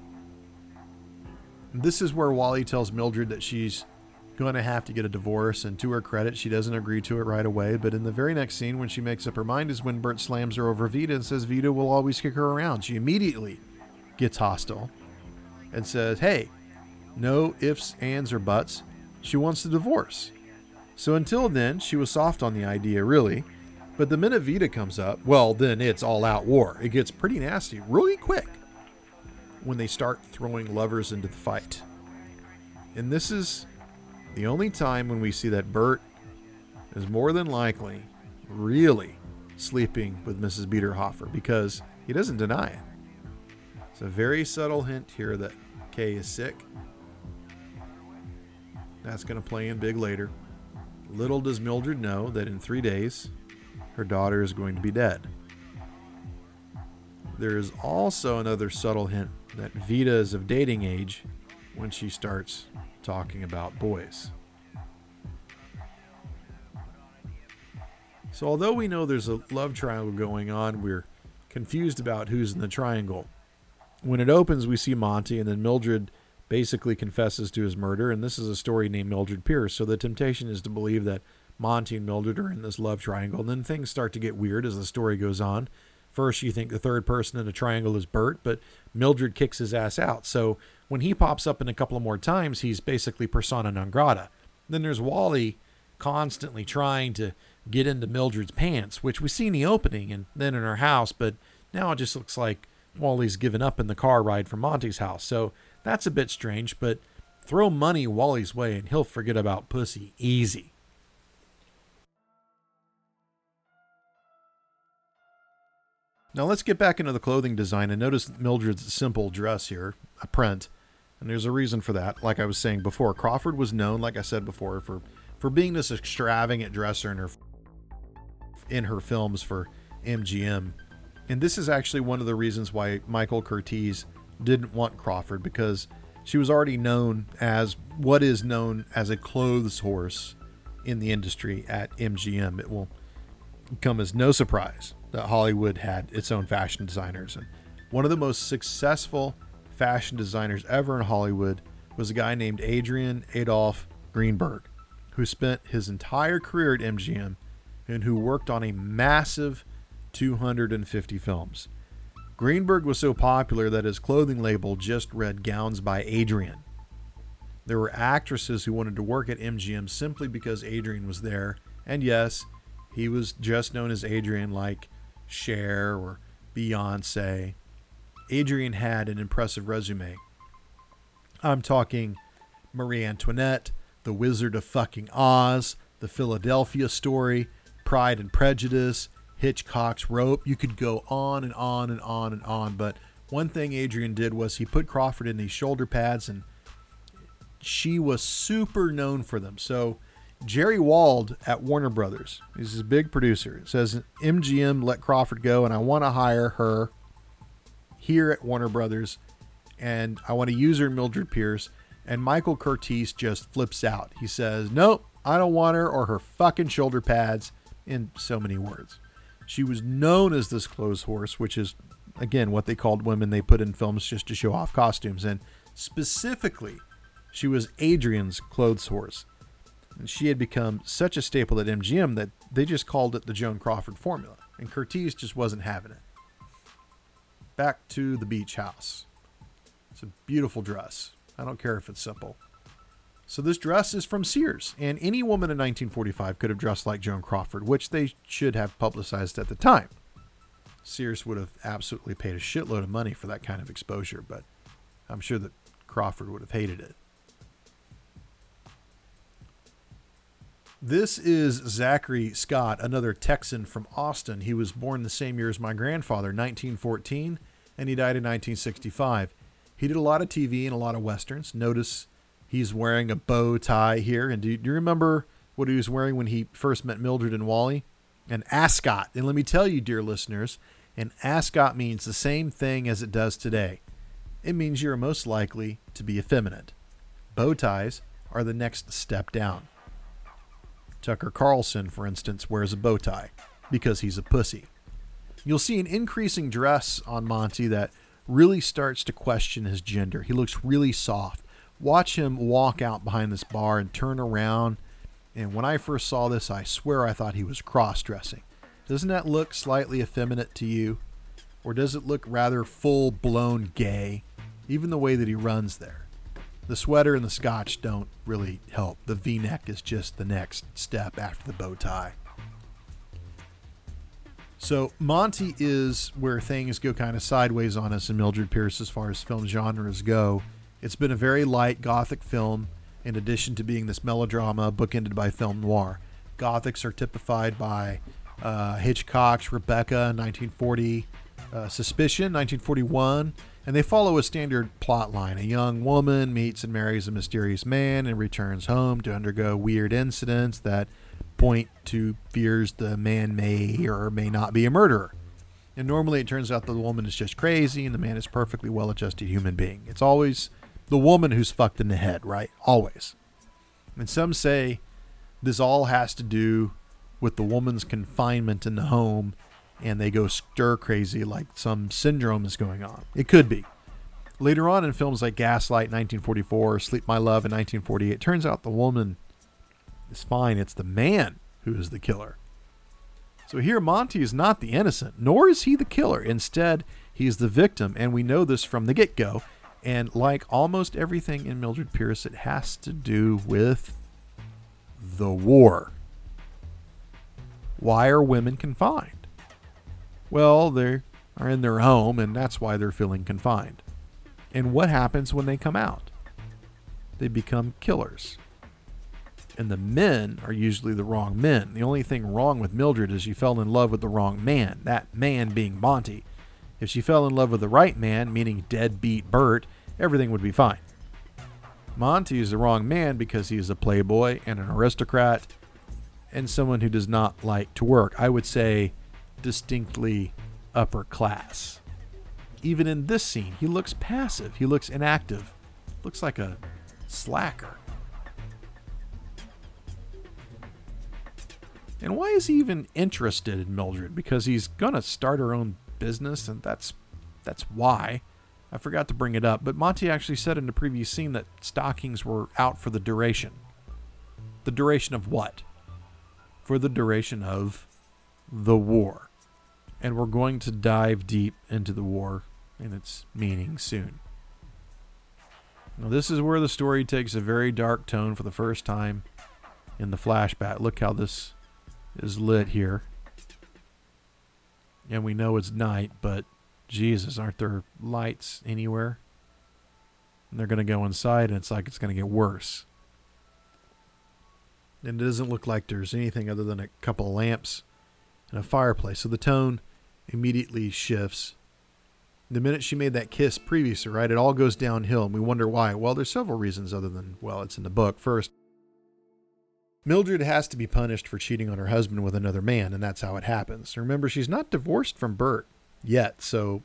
B: This is where Wally tells Mildred that she's going to have to get a divorce, and to her credit, she doesn't agree to it right away. But in the very next scene, when she makes up her mind, is when Bert slams her over Veda and says Veda will always kick her around. She immediately gets hostile and says, Hey, no ifs, ands, or buts. She wants the divorce. So until then, she was soft on the idea, really. But the minute Veda comes up, well, then it's all out war. It gets pretty nasty really quick when they start throwing lovers into the fight. And this is the only time when we see that Bert is more than likely really sleeping with Mrs. Biederhofer because he doesn't deny it. It's a very subtle hint here that Kay is sick that's going to play in big later. Little does Mildred know that in three days, her daughter is going to be dead. There is also another subtle hint that Veda is of dating age when she starts talking about boys. So, although we know there's a love triangle going on, we're confused about who's in the triangle. When it opens, we see Monty, and then Mildred basically confesses to his murder, and this is a story named Mildred Pierce. So the temptation is to believe that Monty and Mildred are in this love triangle, and then things start to get weird as the story goes on. First, you think the third person in the triangle is Bert, but Mildred kicks his ass out. So when he pops up in a couple of more times, he's basically persona non grata. Then there's Wally constantly trying to get into Mildred's pants, which we see in the opening and then in her house, but now it just looks like Wally's given up in the car ride from Monty's house. So that's a bit strange, but throw money Wally's way and he'll forget about pussy easy. Now let's get back into the clothing design and notice Mildred's simple dress here, a print. And there's a reason for that. Like I was saying before, Crawford was known, like I said before, for for being this extravagant dresser in her in her films for MGM. And this is actually one of the reasons why Michael Curtiz didn't want Crawford because she was already known as what is known as a clothes horse in the industry at MGM. It will come as no surprise that Hollywood had its own fashion designers. And one of the most successful fashion designers ever in Hollywood was a guy named Adrian Adolph Greenburg, who spent his entire career at MGM and who worked on a massive 250 films. Greenburg was so popular that his clothing label just read Gowns by Adrian. There were actresses who wanted to work at MGM simply because Adrian was there, and yes, He was just known as Adrian, like Cher or Beyonce. Adrian had an impressive resume. I'm talking Marie Antoinette, The Wizard of fucking Oz, The Philadelphia Story, Pride and Prejudice, Hitchcock's Rope. You could go on and on and on and on. But one thing Adrian did was he put Crawford in these shoulder pads, and she was super known for them. So Jerry Wald at Warner Brothers, he's his big producer, says MGM let Crawford go, and I want to hire her here at Warner Brothers, and I want to use her Mildred Pierce. And Michael Curtiz just flips out. He says, Nope, I don't want her or her fucking shoulder pads, in so many words. She was known as this clothes horse, which is, again, what they called women they put in films just to show off costumes. And specifically, she was Adrian's clothes horse. And she had become such a staple at MGM that they just called it the Joan Crawford formula. And Curtiz just wasn't having it. Back to the beach house. It's a beautiful dress. I don't care if it's simple. So this dress is from Sears, and any woman in 1945 could have dressed like Joan Crawford, which they should have publicized at the time. Sears would have absolutely paid a shitload of money for that kind of exposure, but I'm sure that Crawford would have hated it. This is Zachary Scott, another Texan from Austin. He was born the same year as my grandfather, 1914, and he died in 1965. He did a lot of TV and a lot of westerns. Notice He's wearing a bow tie here. And do, do you remember what he was wearing when he first met Mildred and Wally? An ascot. And let me tell you, dear listeners, an ascot means the same thing as it does today. It means you're most likely to be effeminate. Bow ties are the next step down. Tucker Carlson, for instance, wears a bow tie because he's a pussy. You'll see an increasing dress on Monty that really starts to question his gender. He looks really soft watch him walk out behind this bar and turn around. And when I first saw this, I swear I thought he was cross dressing. Doesn't that look slightly effeminate to you? Or does it look rather full blown gay? Even the way that he runs there. The sweater and the scotch don't really help. The v neck is just the next step after the bow tie. So Monty is where things go kind of sideways on us in Mildred Pierce as far as film genres go. It's been a very light Gothic film, in addition to being this melodrama bookended by film noir. Gothics are typified by uh, Hitchcock's Rebecca, 1940, uh, Suspicion, 1941, and they follow a standard plot line. A young woman meets and marries a mysterious man and returns home to undergo weird incidents that point to fears the man may or may not be a murderer. And normally it turns out the woman is just crazy and the man is perfectly well adjusted human being. It's always the woman who's fucked in the head, right? Always. And some say this all has to do with the woman's confinement in the home and they go stir crazy like some syndrome is going on. It could be. Later on in films like Gaslight 1944, Sleep My Love in 1948, it turns out the woman is fine. It's the man who is the killer. So here, Monty is not the innocent, nor is he the killer. Instead, he's the victim, and we know this from the get go. And like almost everything in Mildred Pierce, it has to do with the war. Why are women confined? Well, they are in their home, and that's why they're feeling confined. And what happens when they come out? They become killers. And the men are usually the wrong men. The only thing wrong with Mildred is she fell in love with the wrong man, that man being Monty. If she fell in love with the right man, meaning deadbeat Bert, everything would be fine. Monty is the wrong man because he is a playboy and an aristocrat and someone who does not like to work. I would say distinctly upper class. Even in this scene, he looks passive, he looks inactive, looks like a slacker. And why is he even interested in Mildred? Because he's gonna start her own business, and that's that's why. I forgot to bring it up, but Monty actually said in the previous scene that stockings were out for the duration. The duration of what? For the duration of the war. And we're going to dive deep into the war and its meaning soon. Now, this is where the story takes a very dark tone for the first time in the flashback. Look how this is lit here. And we know it's night, but Jesus, aren't there lights anywhere? And they're going to go inside, and it's like it's going to get worse. And it doesn't look like there's anything other than a couple of lamps and a fireplace. So the tone immediately shifts. The minute she made that kiss previously, right, it all goes downhill, and we wonder why. Well, there's several reasons other than, well, it's in the book. First, Mildred has to be punished for cheating on her husband with another man, and that's how it happens. Remember, she's not divorced from Bert yet, so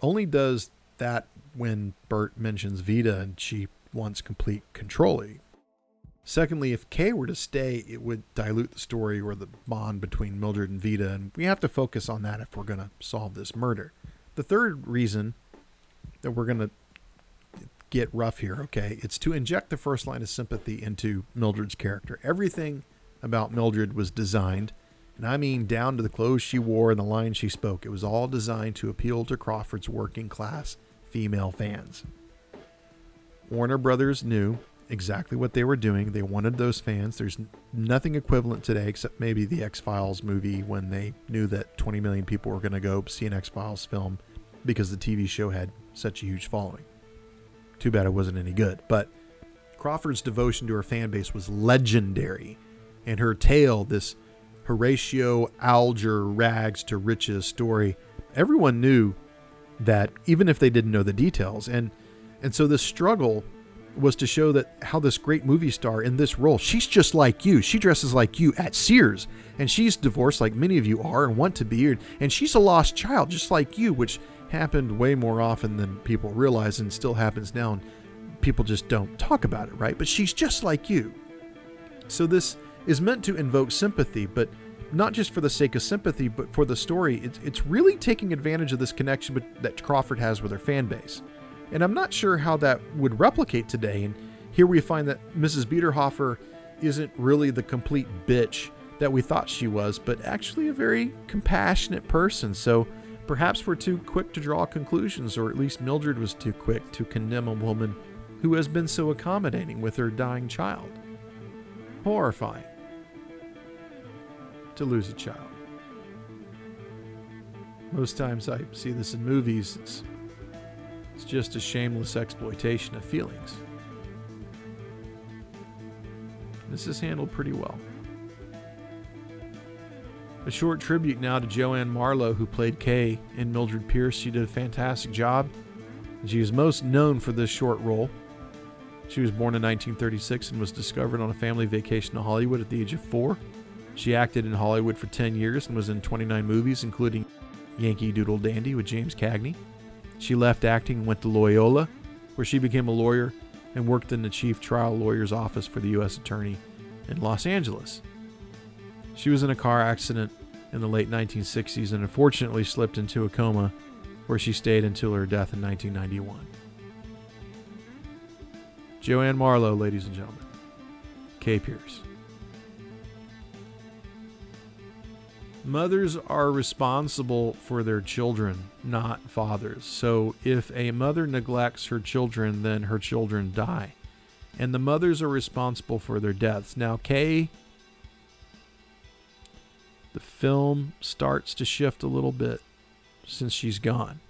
B: only does that when Bert mentions Veda and she wants complete control. Secondly, if Kay were to stay, it would dilute the story or the bond between Mildred and Veda, and we have to focus on that if we're going to solve this murder. The third reason that we're going to get rough here, okay? It's to inject the first line of sympathy into Mildred's character. Everything about Mildred was designed, and I mean down to the clothes she wore and the lines she spoke. It was all designed to appeal to Crawford's working class female fans. Warner Brothers knew exactly what they were doing. They wanted those fans. There's nothing equivalent today except maybe the X Files movie when they knew that 20 million people were going to go see an X Files film because the TV show had such a huge following. Too bad it wasn't any good. But Crawford's devotion to her fan base was legendary. And her tale, this Horatio Alger rags to riches story, everyone knew that even if they didn't know the details. And and so this struggle was to show that how this great movie star in this role, she's just like you. She dresses like you at Sears, and she's divorced like many of you are and want to be, and she's a lost child just like you, which happened way more often than people realize and still happens now. And people just don't talk about it, right? But she's just like you. So this is meant to invoke sympathy, but not just for the sake of sympathy, but for the story. It's, it's really taking advantage of this connection that Crawford has with her fan base. And I'm not sure how that would replicate today. And here we find that Mrs. Biederhofer isn't really the complete bitch that we thought she was, but actually a very compassionate person. So Perhaps we're too quick to draw conclusions, or at least Mildred was too quick to condemn a woman who has been so accommodating with her dying child. Horrifying to lose a child. Most times I see this in movies, it's, it's just a shameless exploitation of feelings. This is handled pretty well. A short tribute now to Jo Ann Marlowe, who played Kay in Mildred Pierce. She did a fantastic job. She is most known for this short role. She was born in 1936 and was discovered on a family vacation to Hollywood at the age of four. She acted in Hollywood for 10 years and was in 29 movies, including Yankee Doodle Dandy with James Cagney. She left acting and went to Loyola, where she became a lawyer and worked in the chief trial lawyer's office for the U.S. Attorney in Los Angeles. She was in a car accident in the late 1960s and unfortunately slipped into a coma where she stayed until her death in 1991. Jo Ann Marlowe, ladies and gentlemen. Kay Pierce. Mothers are responsible for their children, not fathers. So if a mother neglects her children, then her children die. And the mothers are responsible for their deaths. Now, Kay the film starts to shift a little bit since she's gone.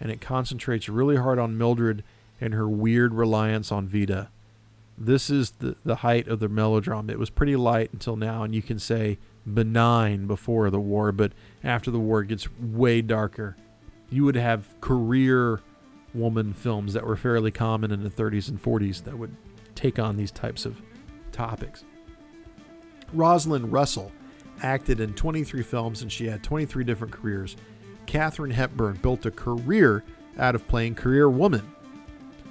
B: And it concentrates really hard on Mildred and her weird reliance on Veda. This is the, the height of the melodrama. It was pretty light until now, and you can say benign before the war, but after the war, it gets way darker. You would have career woman films that were fairly common in the 30s and 40s that would take on these types of topics. Rosalind Russell acted in 23 films and she had 23 different careers. Katharine Hepburn built a career out of playing career woman.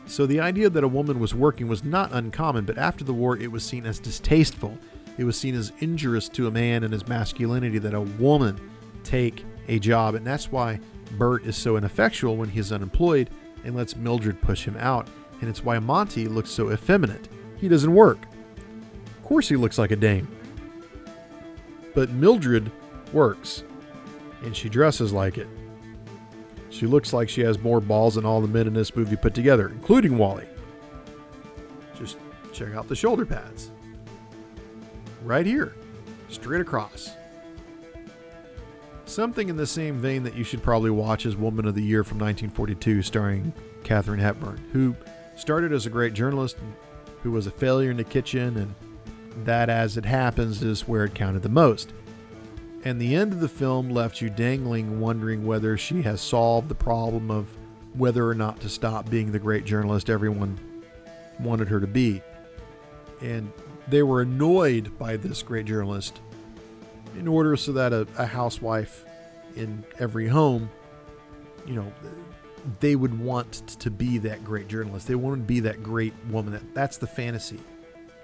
B: So the idea that a woman was working was not uncommon, but after the war it was seen as distasteful. It was seen as injurious to a man and his masculinity that a woman take a job. And that's why Bert is so ineffectual when he's unemployed and lets Mildred push him out. And it's why Monty looks so effeminate. He doesn't work. Of course, he looks like a dame. But Mildred works, and she dresses like it. She looks like she has more balls than all the men in this movie put together, including Wally. Just check out the shoulder pads. Right here. straight across. Something in the same vein that you should probably watch is Woman of the Year from 1942, starring Katharine Hepburn, who started as a great journalist who was a failure in the kitchen, and that, as it happens, is where it counted the most. And the end of the film left you dangling, wondering whether she has solved the problem of whether or not to stop being the great journalist everyone wanted her to be. And they were annoyed by this great journalist in order so that a, a housewife in every home, you know, they would want to be that great journalist. They wanted to be that great woman. That, that's the fantasy.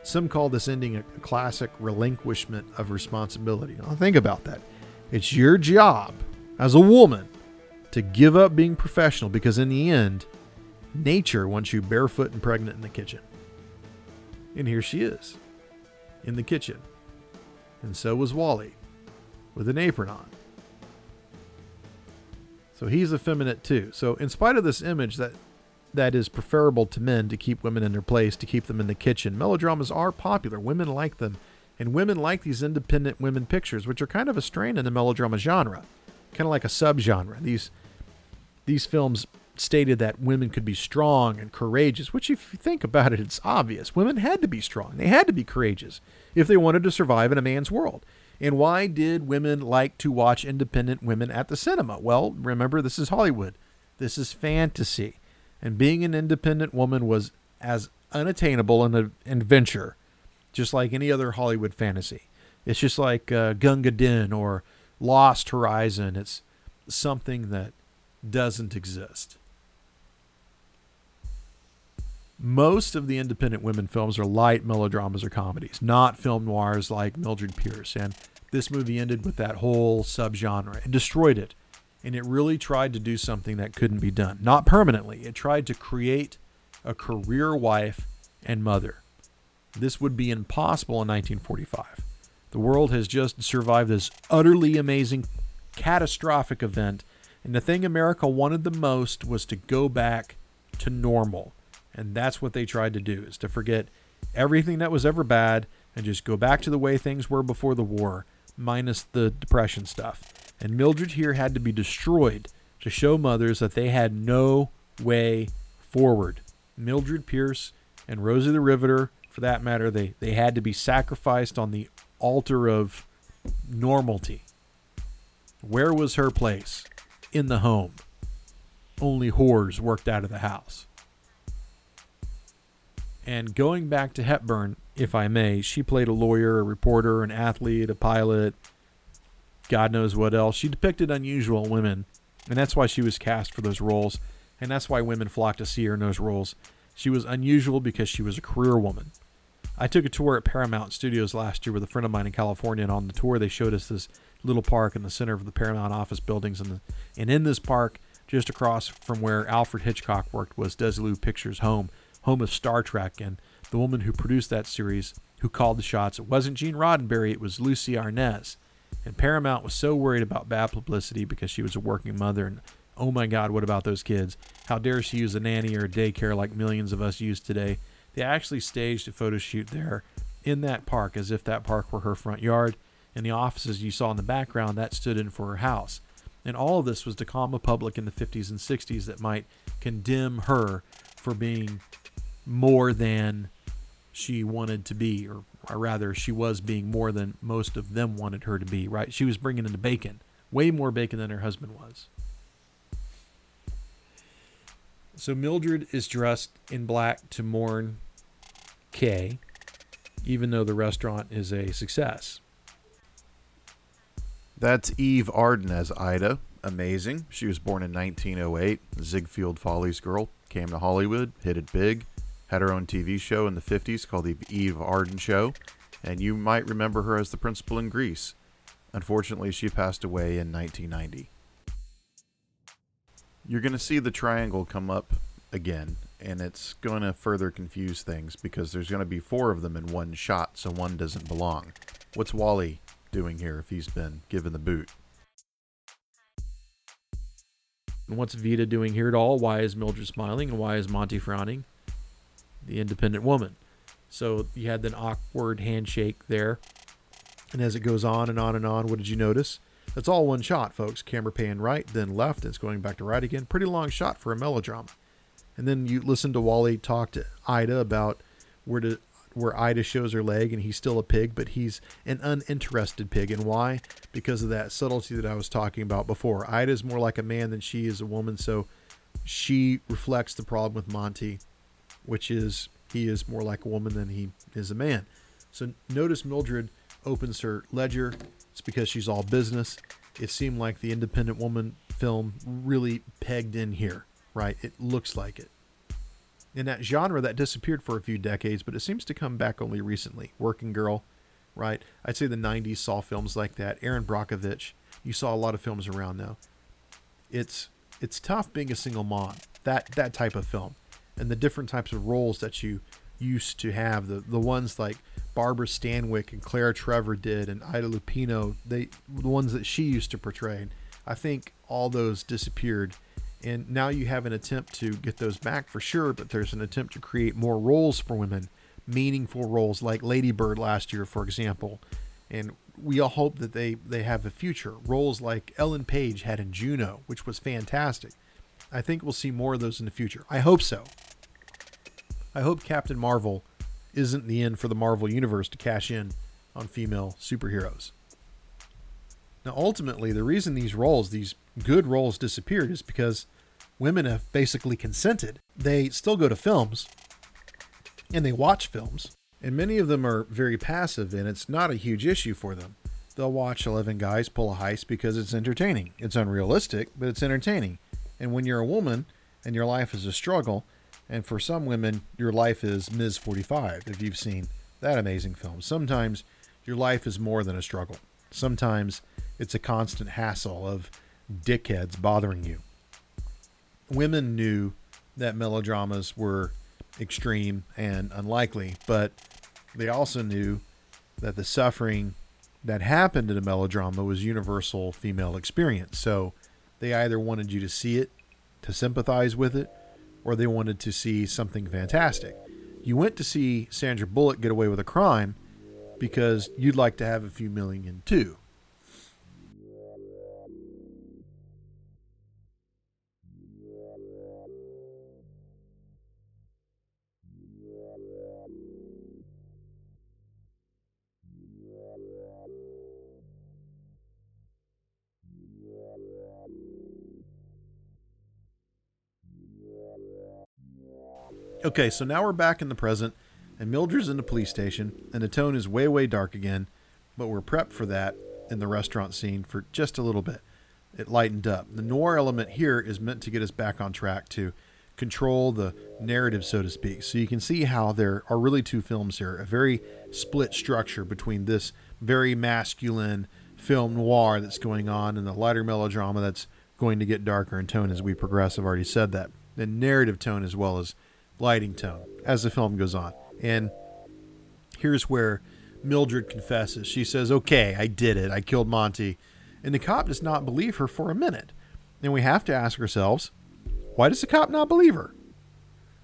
B: Some call this ending a classic relinquishment of responsibility. Now, think about that. It's your job as a woman to give up being professional because, in the end, nature wants you barefoot and pregnant in the kitchen. And here she is in the kitchen. And so was Wally with an apron on. So he's effeminate too. So in spite of this image that that is preferable to men to keep women in their place, to keep them in the kitchen, melodramas are popular. Women like them. And women like these independent women pictures, which are kind of a strain in the melodrama genre, kind of like a subgenre. These these films stated that women could be strong and courageous, which, if you think about it, it's obvious. Women had to be strong, they had to be courageous if they wanted to survive in a man's world. And why did women like to watch independent women at the cinema? Well, remember, this is Hollywood, this is fantasy. And being an independent woman was as unattainable an adventure, just like any other Hollywood fantasy. It's just like uh, Gunga Din or Lost Horizon. It's something that doesn't exist. Most of the independent women films are light melodramas or comedies, not film noirs like Mildred Pierce. And this movie ended with that whole subgenre and destroyed it. And it really tried to do something that couldn't be done. Not permanently. It tried to create a career wife and mother. This would be impossible in 1945. The world has just survived this utterly amazing, catastrophic event. And the thing America wanted the most was to go back to normal and that's what they tried to do is to forget everything that was ever bad and just go back to the way things were before the war, minus the depression stuff. And Mildred here had to be destroyed to show mothers that they had no way forward. Mildred Pierce and Rosie the Riveter, for that matter, they, they had to be sacrificed on the altar of normalty. Where was her place? In the home. Only whores worked out of the house. And going back to Hepburn, if I may, she played a lawyer, a reporter, an athlete, a pilot, God knows what else. She depicted unusual women, and that's why she was cast for those roles, and that's why women flocked to see her in those roles. She was unusual because she was a career woman. I took a tour at Paramount Studios last year with a friend of mine in California, and on the tour they showed us this little park in the center of the Paramount office buildings, and, the, and in this park, just across from where Alfred Hitchcock worked, was Desilu Pictures' home home of Star Trek, and the woman who produced that series, who called the shots, it wasn't Gene Roddenberry, it was Lucy Arnaz. And Paramount was so worried about bad publicity because she was a working mother, and oh my God, what about those kids? How dare she use a nanny or a daycare like millions of us use today? They actually staged a photo shoot there in that park as if that park were her front yard. And the offices you saw in the background, that stood in for her house. And all of this was to calm a public in the 50s and 60s that might condemn her for being more than she wanted to be, or, or rather, she was being more than most of them wanted her to be, right? She was bringing in the bacon, way more bacon than her husband was. So Mildred is dressed in black to mourn Kay, even though the restaurant is a success.
A: That's Eve Arden as Ida. Amazing. She was born in 1908. Ziegfeld Follies girl. Came to Hollywood, hit it big had her own TV show in the 50s called The Eve Arden Show, and you might remember her as the principal in Grease. Unfortunately, she passed away in 1990. You're going to see the triangle come up again, and it's going to further confuse things because there's going to be four of them in one shot, so one doesn't belong. What's Wally doing here if he's been given the boot?
B: And what's Veda doing here at all? Why is Mildred smiling and why is Monty frowning? The independent woman. So you had an awkward handshake there. And as it goes on and on and on, what did you notice? That's all one shot, folks. Camera pan right, then left, it's going back to right again. Pretty long shot for a melodrama. And then you listen to Wally talk to Ida about where to where Ida shows her leg and he's still a pig, but he's an uninterested pig. And why? Because of that subtlety that I was talking about before. Ida's more like a man than she is a woman, so she reflects the problem with Monty, which is he is more like a woman than he is a man. So notice Mildred opens her ledger. It's because she's all business. It seemed like the independent woman film really pegged in here, right? It looks like it. In that genre that disappeared for a few decades, but it seems to come back only recently. Working Girl, right? I'd say the 90s saw films like that. Erin Brockovich, you saw a lot of films around now. It's it's tough being a single mom. That that type of film, and the different types of roles that you used to have. The the ones like Barbara Stanwyck and Claire Trevor did, and Ida Lupino, they the ones that she used to portray. I think all those disappeared, and now you have an attempt to get those back for sure. But there's an attempt to create more roles for women, meaningful roles like Lady Bird last year, for example, and we all hope that they they have a future. Roles like Ellen Page had in Juno, which was fantastic. I think we'll see more of those in the future. I hope so. I hope Captain Marvel isn't the end for the Marvel Universe to cash in on female superheroes. Now, ultimately, the reason these roles, these good roles, disappeared is because women have basically consented. They still go to films and they watch films, and many of them are very passive, and it's not a huge issue for them. They'll watch 11 guys pull a heist because it's entertaining. It's unrealistic, but it's entertaining. And when you're a woman and your life is a struggle, and for some women, your life is Ms. 45, if you've seen that amazing film. Sometimes your life is more than a struggle. Sometimes it's a constant hassle of dickheads bothering you. Women knew that melodramas were extreme and unlikely, but they also knew that the suffering that happened in a melodrama was universal female experience. So they either wanted you to see it, to sympathize with it, or they wanted to see something fantastic. You went to see Sandra Bullock get away with a crime because you'd like to have a few million too. Okay, so now we're back in the present, and Mildred's in the police station, and the tone is way, way dark again, but we're prepped for that in the restaurant scene for just a little bit. It lightened up. The noir element here is meant to get us back on track to control the narrative, so to speak. So you can see how there are really two films here a very split structure between this very masculine film noir that's going on and the lighter melodrama that's going to get darker in tone as we progress. I've already said that. The narrative tone as well as lighting tone as the film goes on. And here's where Mildred confesses. She says, Okay, I did it. I killed Monty. And the cop does not believe her for a minute. And we have to ask ourselves, why does the cop not believe her?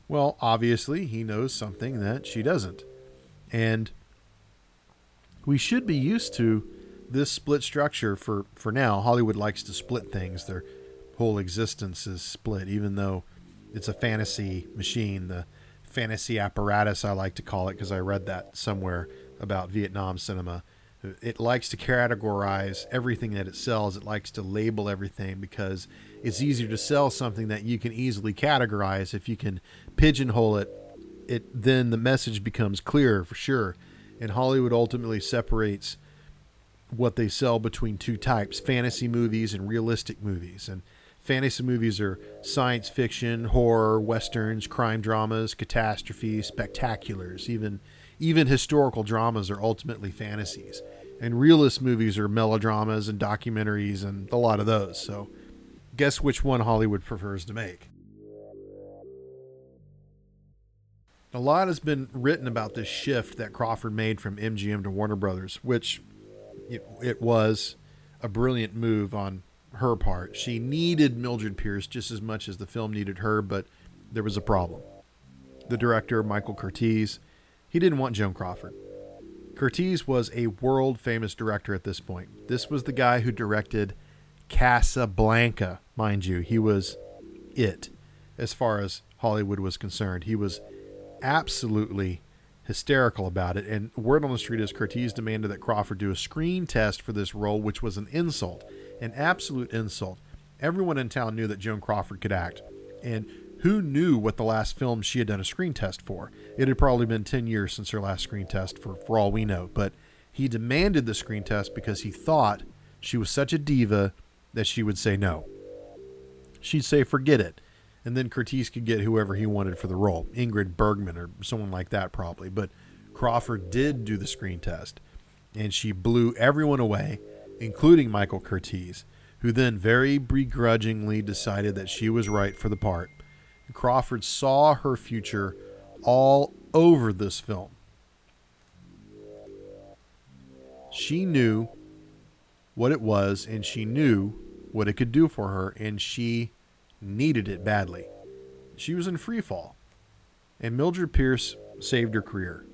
B: Well, obviously, he knows something that she doesn't. And we should be used to this split structure for, for now. Hollywood likes to split things. Their whole existence is split, even though it's a fantasy machine, the fantasy apparatus, I like to call it, because I read that somewhere about Vietnam cinema. It likes to categorize everything that it sells. It likes to label everything because it's easier to sell something that you can easily categorize. If you can pigeonhole it, it then the message becomes clearer for sure. And Hollywood ultimately separates what they sell between two types: fantasy movies and realistic movies. And fantasy movies are science fiction, horror, westerns, crime dramas, catastrophes, spectaculars, even even historical dramas are ultimately fantasies. And realist movies are melodramas and documentaries and a lot of those. So guess which one Hollywood prefers to make. A lot has been written about this shift that Crawford made from MGM to Warner Brothers, which it, it was a brilliant move on her part. She needed Mildred Pierce just as much as the film needed her, but there was a problem. The director, Michael Curtiz, he didn't want Joan Crawford. Curtiz was a world famous director at this point. This was the guy who directed Casablanca, mind you. He was it as far as Hollywood was concerned. He was absolutely hysterical about it. And word on the street is Curtiz demanded that Crawford do a screen test for this role, which was an insult, an absolute insult. Everyone in town knew that Joan Crawford could act. And who knew what the last film she had done a screen test for? It had probably been 10 years since her last screen test, for, for all we know. But he demanded the screen test because he thought she was such a diva that she would say no. She'd say, forget it. And then Curtiz could get whoever he wanted for the role Ingrid Bergman or someone like that, probably. But Crawford did do the screen test, and she blew everyone away, including Michael Curtiz, who then very begrudgingly decided that she was right for the part. Crawford saw her future all over this film. She knew what it was, and she knew what it could do for her, and she needed it badly. She was in free fall, and Mildred Pierce saved her career.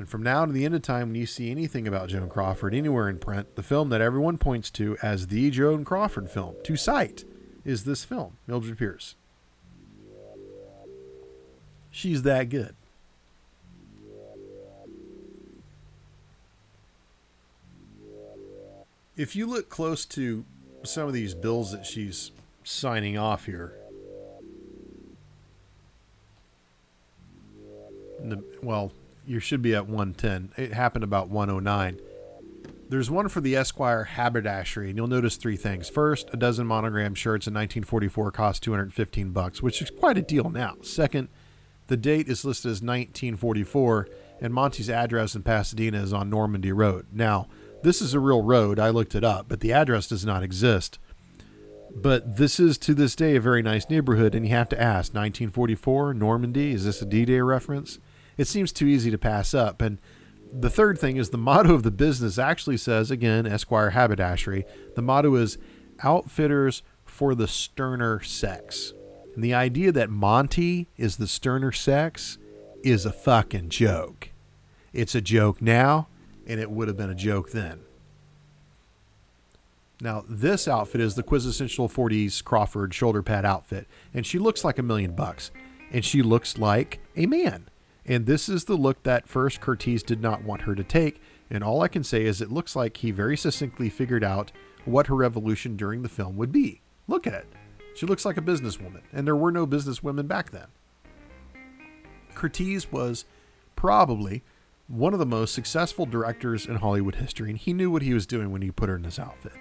B: And from now to the end of time, when you see anything about Joan Crawford anywhere in print, the film that everyone points to as the Joan Crawford film to cite is this film, Mildred Pierce. She's that good. If you look close to some of these bills that she's signing off here, the, well, you should be at 110. It happened about 109. There's one for the Esquire haberdashery, and you'll notice three things. First, a dozen monogram shirts in 1944 cost 215 bucks, which is quite a deal now. Second, the date is listed as 1944, and Monty's address in Pasadena is on Normandy Road. Now, this is a real road. I looked it up, but the address does not exist. But this is to this day a very nice neighborhood, and you have to ask 1944, Normandy, is this a D Day reference? It seems too easy to pass up. And the third thing is the motto of the business actually says, again, Esquire Haberdashery, the motto is Outfitters for the Sterner Sex. And the idea that Monty is the sterner sex is a fucking joke. It's a joke now, and it would have been a joke then. Now, this outfit is the quintessential 40s Crawford shoulder pad outfit, and she looks like a million bucks, and she looks like a man. And this is the look that first Curtiz did not want her to take, and all I can say is it looks like he very succinctly figured out what her revolution during the film would be. Look at it. She looks like a businesswoman, and there were no businesswomen back then. Curtiz was probably one of the most successful directors in Hollywood history, and he knew what he was doing when he put her in this outfit.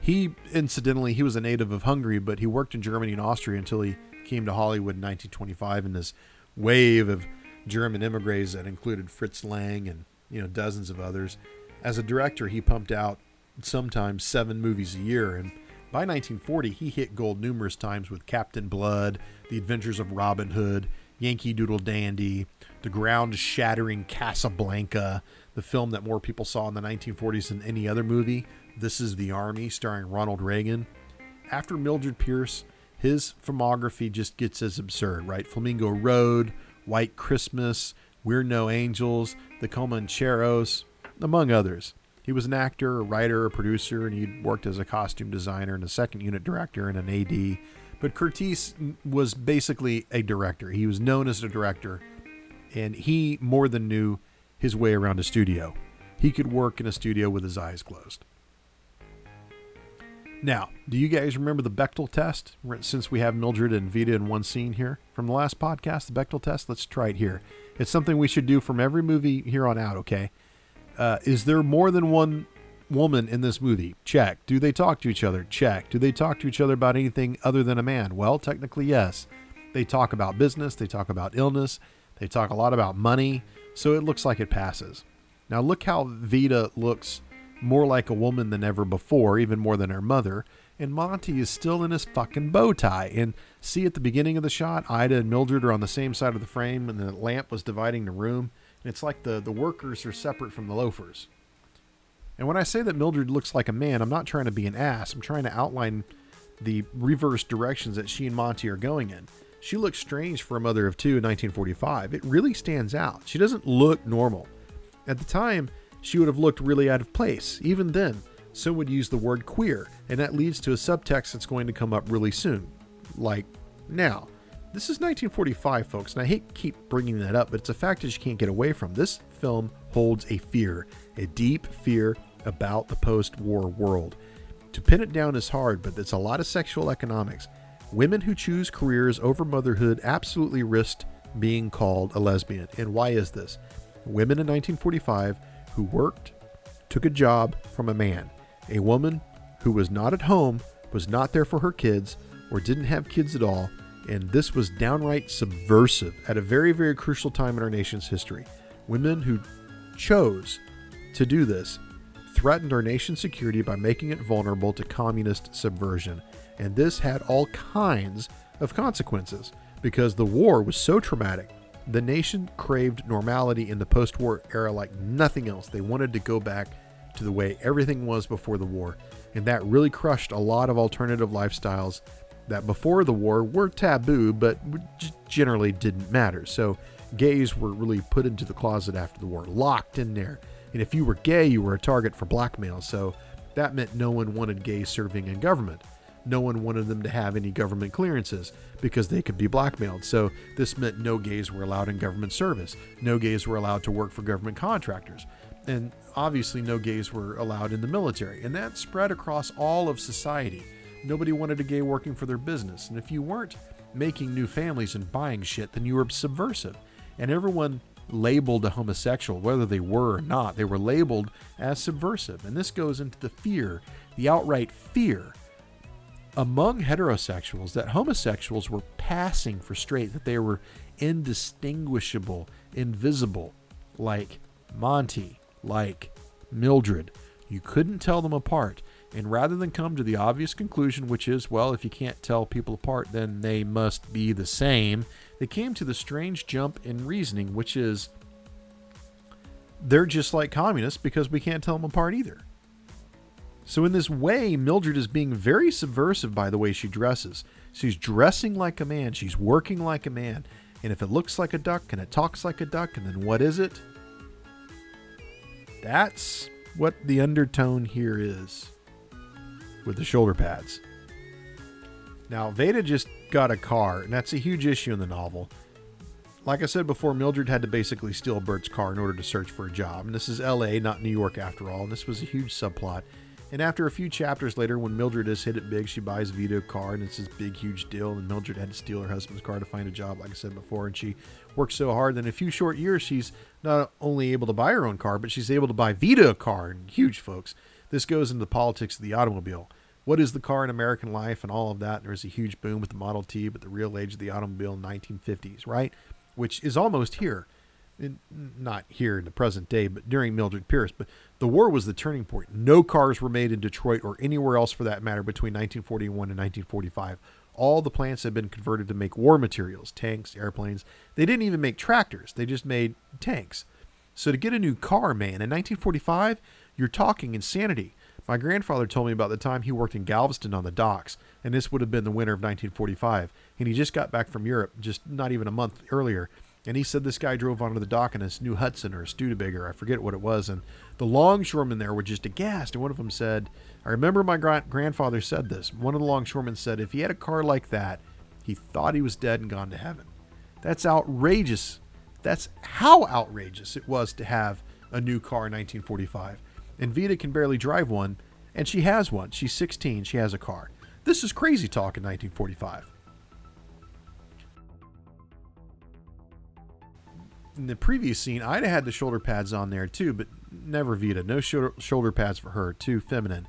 B: He, incidentally, he was a native of Hungary, but he worked in Germany and Austria until he came to Hollywood in 1925 in this wave of German immigrants that included Fritz Lang and you know dozens of others. As a director, he pumped out sometimes seven movies a year, and by 1940, he hit gold numerous times with Captain Blood, The Adventures of Robin Hood, Yankee Doodle Dandy, the ground shattering Casablanca, the film that more people saw in the 1940s than any other movie. This is the Army, starring Ronald Reagan. After Mildred Pierce, his filmography just gets as absurd, right? Flamingo Road, White Christmas, We're No Angels, The Comancheros, among others. He was an actor, a writer, a producer, and he'd worked as a costume designer and a second unit director and an AD. But Curtiz was basically a director. He was known as a director, and he more than knew his way around a studio. He could work in a studio with his eyes closed. Now, do you guys remember the Bechdel test? Since we have Mildred and Veda in one scene here from the last podcast, the Bechdel test, let's try it here. It's something we should do from every movie here on out, okay? Uh, is there more than one woman in this movie? Check. Do they talk to each other? Check. Do they talk to each other about anything other than a man? Well, technically, yes. They talk about business, they talk about illness, they talk a lot about money, so it looks like it passes. Now, look how Veda looks more like a woman than ever before, even more than her mother. And Monty is still in his fucking bow tie. And see at the beginning of the shot, Ida and Mildred are on the same side of the frame, and the lamp was dividing the room. And it's like the, the workers are separate from the loafers. And when I say that Mildred looks like a man, I'm not trying to be an ass. I'm trying to outline the reverse directions that she and Monty are going in. She looks strange for a mother of two in 1945. It really stands out. She doesn't look normal. At the time, she would have looked really out of place. Even then, some would use the word queer, and that leads to a subtext that's going to come up really soon. Like now. This is 1945, folks, and I hate keep bringing that up, but it's a fact that you can't get away from. This film holds a fear, a deep fear about the post war world. To pin it down is hard, but it's a lot of sexual economics. Women who choose careers over motherhood absolutely risked being called a lesbian. And why is this? Women in 1945 who worked took a job from a man. A woman who was not at home, was not there for her kids, or didn't have kids at all, and this was downright subversive at a very, very crucial time in our nation's history. Women who chose to do this threatened our nation's security by making it vulnerable to communist subversion. And this had all kinds of consequences because the war was so traumatic. The nation craved normality in the post war era like nothing else. They wanted to go back to the way everything was before the war. And that really crushed a lot of alternative lifestyles that before the war were taboo, but generally didn't matter. So gays were really put into the closet after the war, locked in there. And if you were gay, you were a target for blackmail. So that meant no one wanted gays serving in government. No one wanted them to have any government clearances because they could be blackmailed. So this meant no gays were allowed in government service. No gays were allowed to work for government contractors. And obviously, no gays were allowed in the military. And that spread across all of society. Nobody wanted a gay working for their business. And if you weren't making new families and buying shit, then you were subversive. And everyone labeled a homosexual, whether they were or not, they were labeled as subversive. And this goes into the fear, the outright fear among heterosexuals that homosexuals were passing for straight, that they were indistinguishable, invisible, like Monty, like Mildred. You couldn't tell them apart. And rather than come to the obvious conclusion, which is, well, if you can't tell people apart, then they must be the same, they came to the strange jump in reasoning, which is, they're just like communists because we can't tell them apart either. So, in this way, Mildred is being very subversive by the way she dresses. She's dressing like a man, she's working like a man. And if it looks like a duck and it talks like a duck, and then what is it? That's what the undertone here is with the shoulder pads. Now, Veda just got a car, and that's a huge issue in the novel. Like I said before, Mildred had to basically steal Bert's car in order to search for a job. And this is LA, not New York after all. And this was a huge subplot. And after a few chapters later, when Mildred has hit it big, she buys Veda a car, and it's this big, huge deal. And Mildred had to steal her husband's car to find a job, like I said before. And she works so hard that in a few short years, she's not only able to buy her own car, but she's able to buy Veda a car. And huge, folks. This goes into the politics of the automobile. What is the car in American life and all of that? Was a huge boom with the Model T, but the real age of the automobile in 1950s, right? Which is almost here. Not here in the present day, but during Mildred Pierce. But the war was the turning point. No cars were made in Detroit or anywhere else for that matter between 1941 and 1945. All the plants had been converted to make war materials, tanks, airplanes. They didn't even make tractors, they just made tanks. So to get a new car, man, in 1945, you're talking insanity. My grandfather told me about the time he worked in Galveston on the docks, and this would have been the winter of 1945. And he just got back from Europe, just not even a month earlier. And he said this guy drove onto the dock in his new Hudson or a Studebaker, I forget what it was. And the longshoremen there were just aghast. And one of them said, I remember my gra- grandfather said this. One of the longshoremen said, if he had a car like that, he thought he was dead and gone to heaven. That's outrageous that's how outrageous it was to have a new car in 1945. And Veda can barely drive one, and she has one. She's 16, she has a car. This is crazy talk in 1945. In the previous scene, Ida had the shoulder pads on there too, but never Veda. No shoulder, shoulder pads for her, too feminine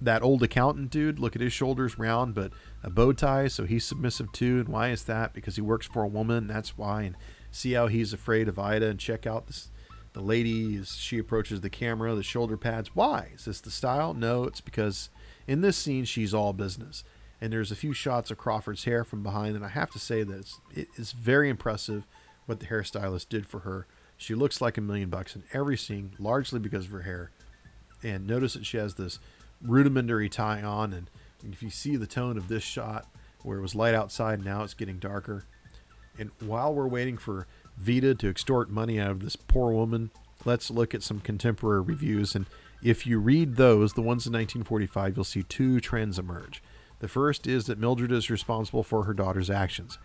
B: that old accountant dude, look at his shoulders round, but a bow tie, so he's submissive too. And why is that? Because he works for a woman. That's why. And see how he's afraid of Ida and check out this, the lady as she approaches the camera, the shoulder pads. Why? Is this the style? No, it's because in this scene, she's all business. And there's a few shots of Crawford's hair from behind. And I have to say that it's, it is very impressive what the hairstylist did for her. She looks like a million bucks in every scene, largely because of her hair. And notice that she has this rudimentary tie on. And if you see the tone of this shot, where it was light outside, now it's getting darker. And while we're waiting for Veda to extort money out of this poor woman. Let's look at some contemporary reviews. And if you read those, the ones in 1945, you'll see two trends emerge. The first is that Mildred is responsible for her daughter's actions.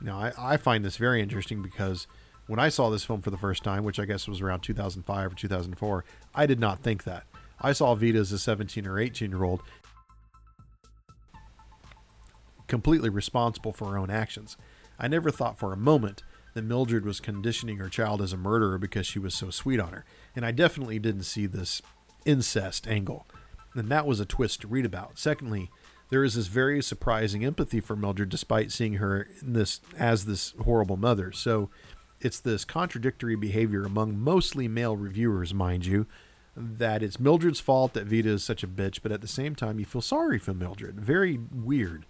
B: Now, I, I find this very interesting because when I saw this film for the first time, which I guess was around 2005 or 2004, I did not think that. I saw Veda as a 17 or 18 year old completely responsible for her own actions. I never thought for a moment that Mildred was conditioning her child as a murderer because she was so sweet on her. And I definitely didn't see this incest angle. And that was a twist to read about. Secondly, there is this very surprising empathy for Mildred despite seeing her in this as this horrible mother. So it's this contradictory behavior among mostly male reviewers, mind you, that it's Mildred's fault that Veda is such a bitch, but at the same time you feel sorry for Mildred. Very weird.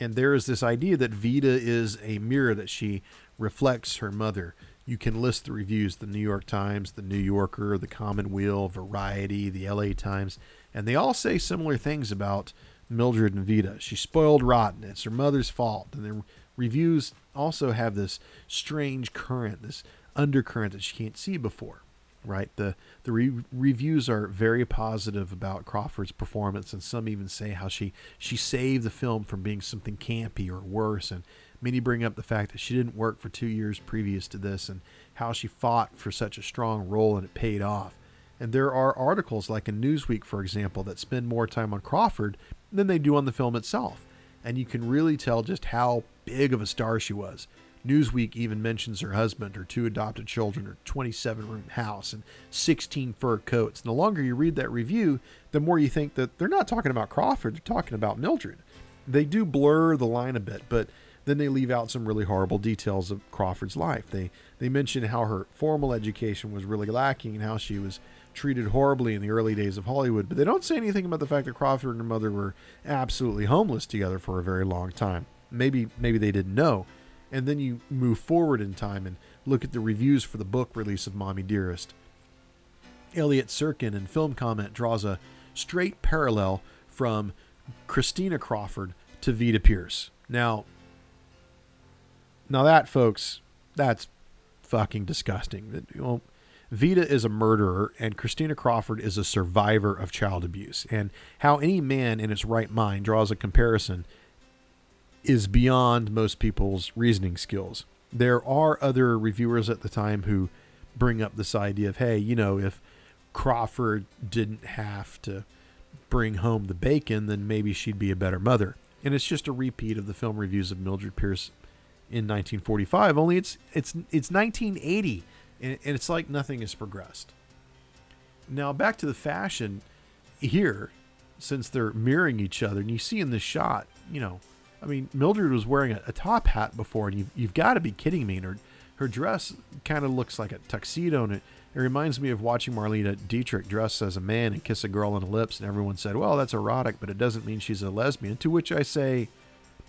B: And there is this idea that Veda is a mirror that she reflects her mother. You can list the reviews the New York Times, the New Yorker, the Commonweal, Variety, the LA Times, and they all say similar things about Mildred and Veda. She's spoiled rotten. It's her mother's fault. And the reviews also have this strange current, this undercurrent that she can't see before. Right, the the re- reviews are very positive about Crawford's performance, and some even say how she she saved the film from being something campy or worse. And many bring up the fact that she didn't work for two years previous to this, and how she fought for such a strong role and it paid off. And there are articles like in Newsweek, for example, that spend more time on Crawford than they do on the film itself. And you can really tell just how big of a star she was. Newsweek even mentions her husband, her two adopted children, her 27 room house, and 16 fur coats. And the longer you read that review, the more you think that they're not talking about Crawford, they're talking about Mildred. They do blur the line a bit, but then they leave out some really horrible details of Crawford's life. They they mention how her formal education was really lacking and how she was treated horribly in the early days of Hollywood, but they don't say anything about the fact that Crawford and her mother were absolutely homeless together for a very long time. Maybe maybe they didn't know. And then you move forward in time and look at the reviews for the book release of Mommie Dearest. Elliot Serkin in Film Comment draws a straight parallel from Christina Crawford to Veda Pierce. Now, now that folks, that's fucking disgusting. You Veda is a murderer and Christina Crawford is a survivor of child abuse. And how any man in his right mind draws a comparison is beyond most people's reasoning skills. There are other reviewers at the time who bring up this idea of, hey, you know, if Crawford didn't have to bring home the bacon, then maybe she'd be a better mother. And it's just a repeat of the film reviews of Mildred Pierce in 1945. Only it's it's it's 1980 and, and it's like nothing has progressed. Now back to the fashion here, since they're mirroring each other, and you see in this shot, you know, I mean, Mildred was wearing a, a top hat before, and you've, you've got to be kidding me. And her, her dress kind of looks like a tuxedo, and it, it reminds me of watching Marlene Dietrich dress as a man and kiss a girl on the lips, and everyone said, well, that's erotic, but it doesn't mean she's a lesbian. To which I say,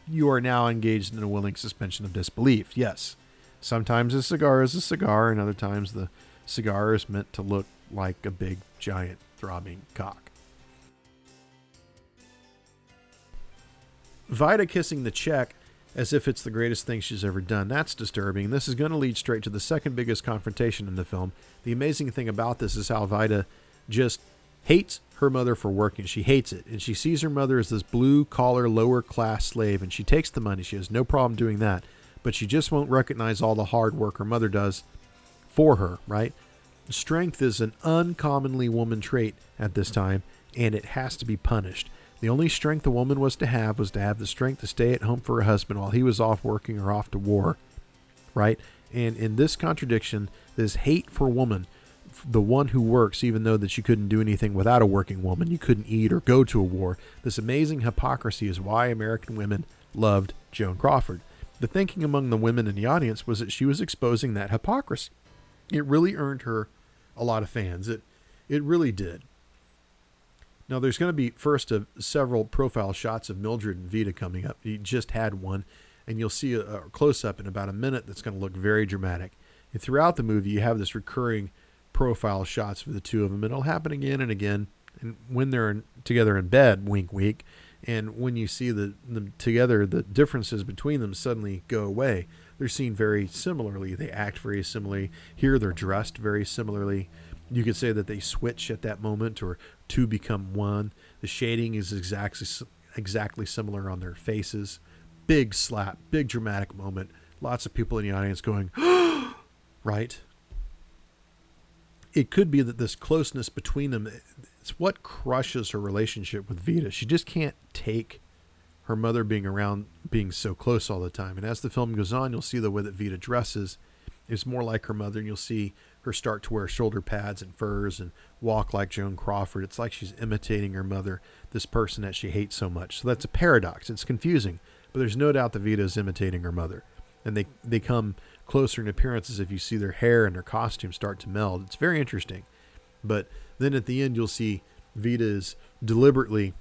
B: you are now engaged in a willing suspension of disbelief. Yes, Sometimes a cigar is a cigar, and other times the cigar is meant to look like a big, giant, throbbing cock. Veda kissing the check as if it's the greatest thing she's ever done. That's disturbing. This is going to lead straight to the second biggest confrontation in the film. The amazing thing about this is how Veda just hates her mother for working. She hates it. And she sees her mother as this blue collar, lower class slave, and she takes the money. She has no problem doing that but she just won't recognize all the hard work her mother does for her, right? Strength is an uncommonly woman trait at this time, and it has to be punished. The only strength a woman was to have was to have the strength to stay at home for her husband while he was off working or off to war, right? And in this contradiction, this hate for woman, the one who works, even though that you couldn't do anything without a working woman, you couldn't eat or go to a war. This amazing hypocrisy is why American women loved Joan Crawford. The thinking among the women in the audience was that she was exposing that hypocrisy. It really earned her a lot of fans. It it really did. Now there's going to be first of several profile shots of Mildred and Veda coming up. He just had one, and you'll see a, a close up in about a minute that's going to look very dramatic. And throughout the movie, you have this recurring profile shots for the two of them. It'll happen again and again. And when they're in, together in bed, wink, wink, and when you see the, them together, the differences between them suddenly go away. they're seen very similarly. They act very similarly. Here, they're dressed very similarly. You could say that they switch at that moment or two become one. The shading is exactly exactly similar on their faces. Big slap, big dramatic moment. Lots of people in the audience going, *gasps* right? It could be that this closeness between them it's what crushes her relationship with Veda. She just can't take her mother being around being so close all the time. And as the film goes on, you'll see the way that Veda dresses is more like her mother, and you'll see her start to wear shoulder pads and furs and walk like Joan Crawford. It's like she's imitating her mother, this person that she hates so much. So that's a paradox. It's confusing, but there's no doubt that Veda is imitating her mother. And they, they come closer in appearances if you see their hair and their costume start to meld. It's very interesting. But then at the end, you'll see Veda is deliberately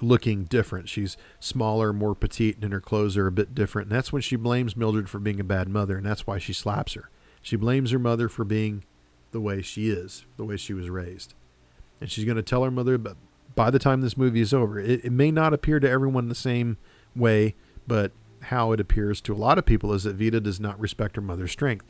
B: looking different. She's smaller, more petite, and her clothes are a bit different. And that's when she blames Mildred for being a bad mother, and that's why she slaps her. She blames her mother for being the way she is, the way she was raised. And she's going to tell her mother, but by the time this movie is over, it, it may not appear to everyone the same way, but how it appears to a lot of people is that Veda does not respect her mother's strength.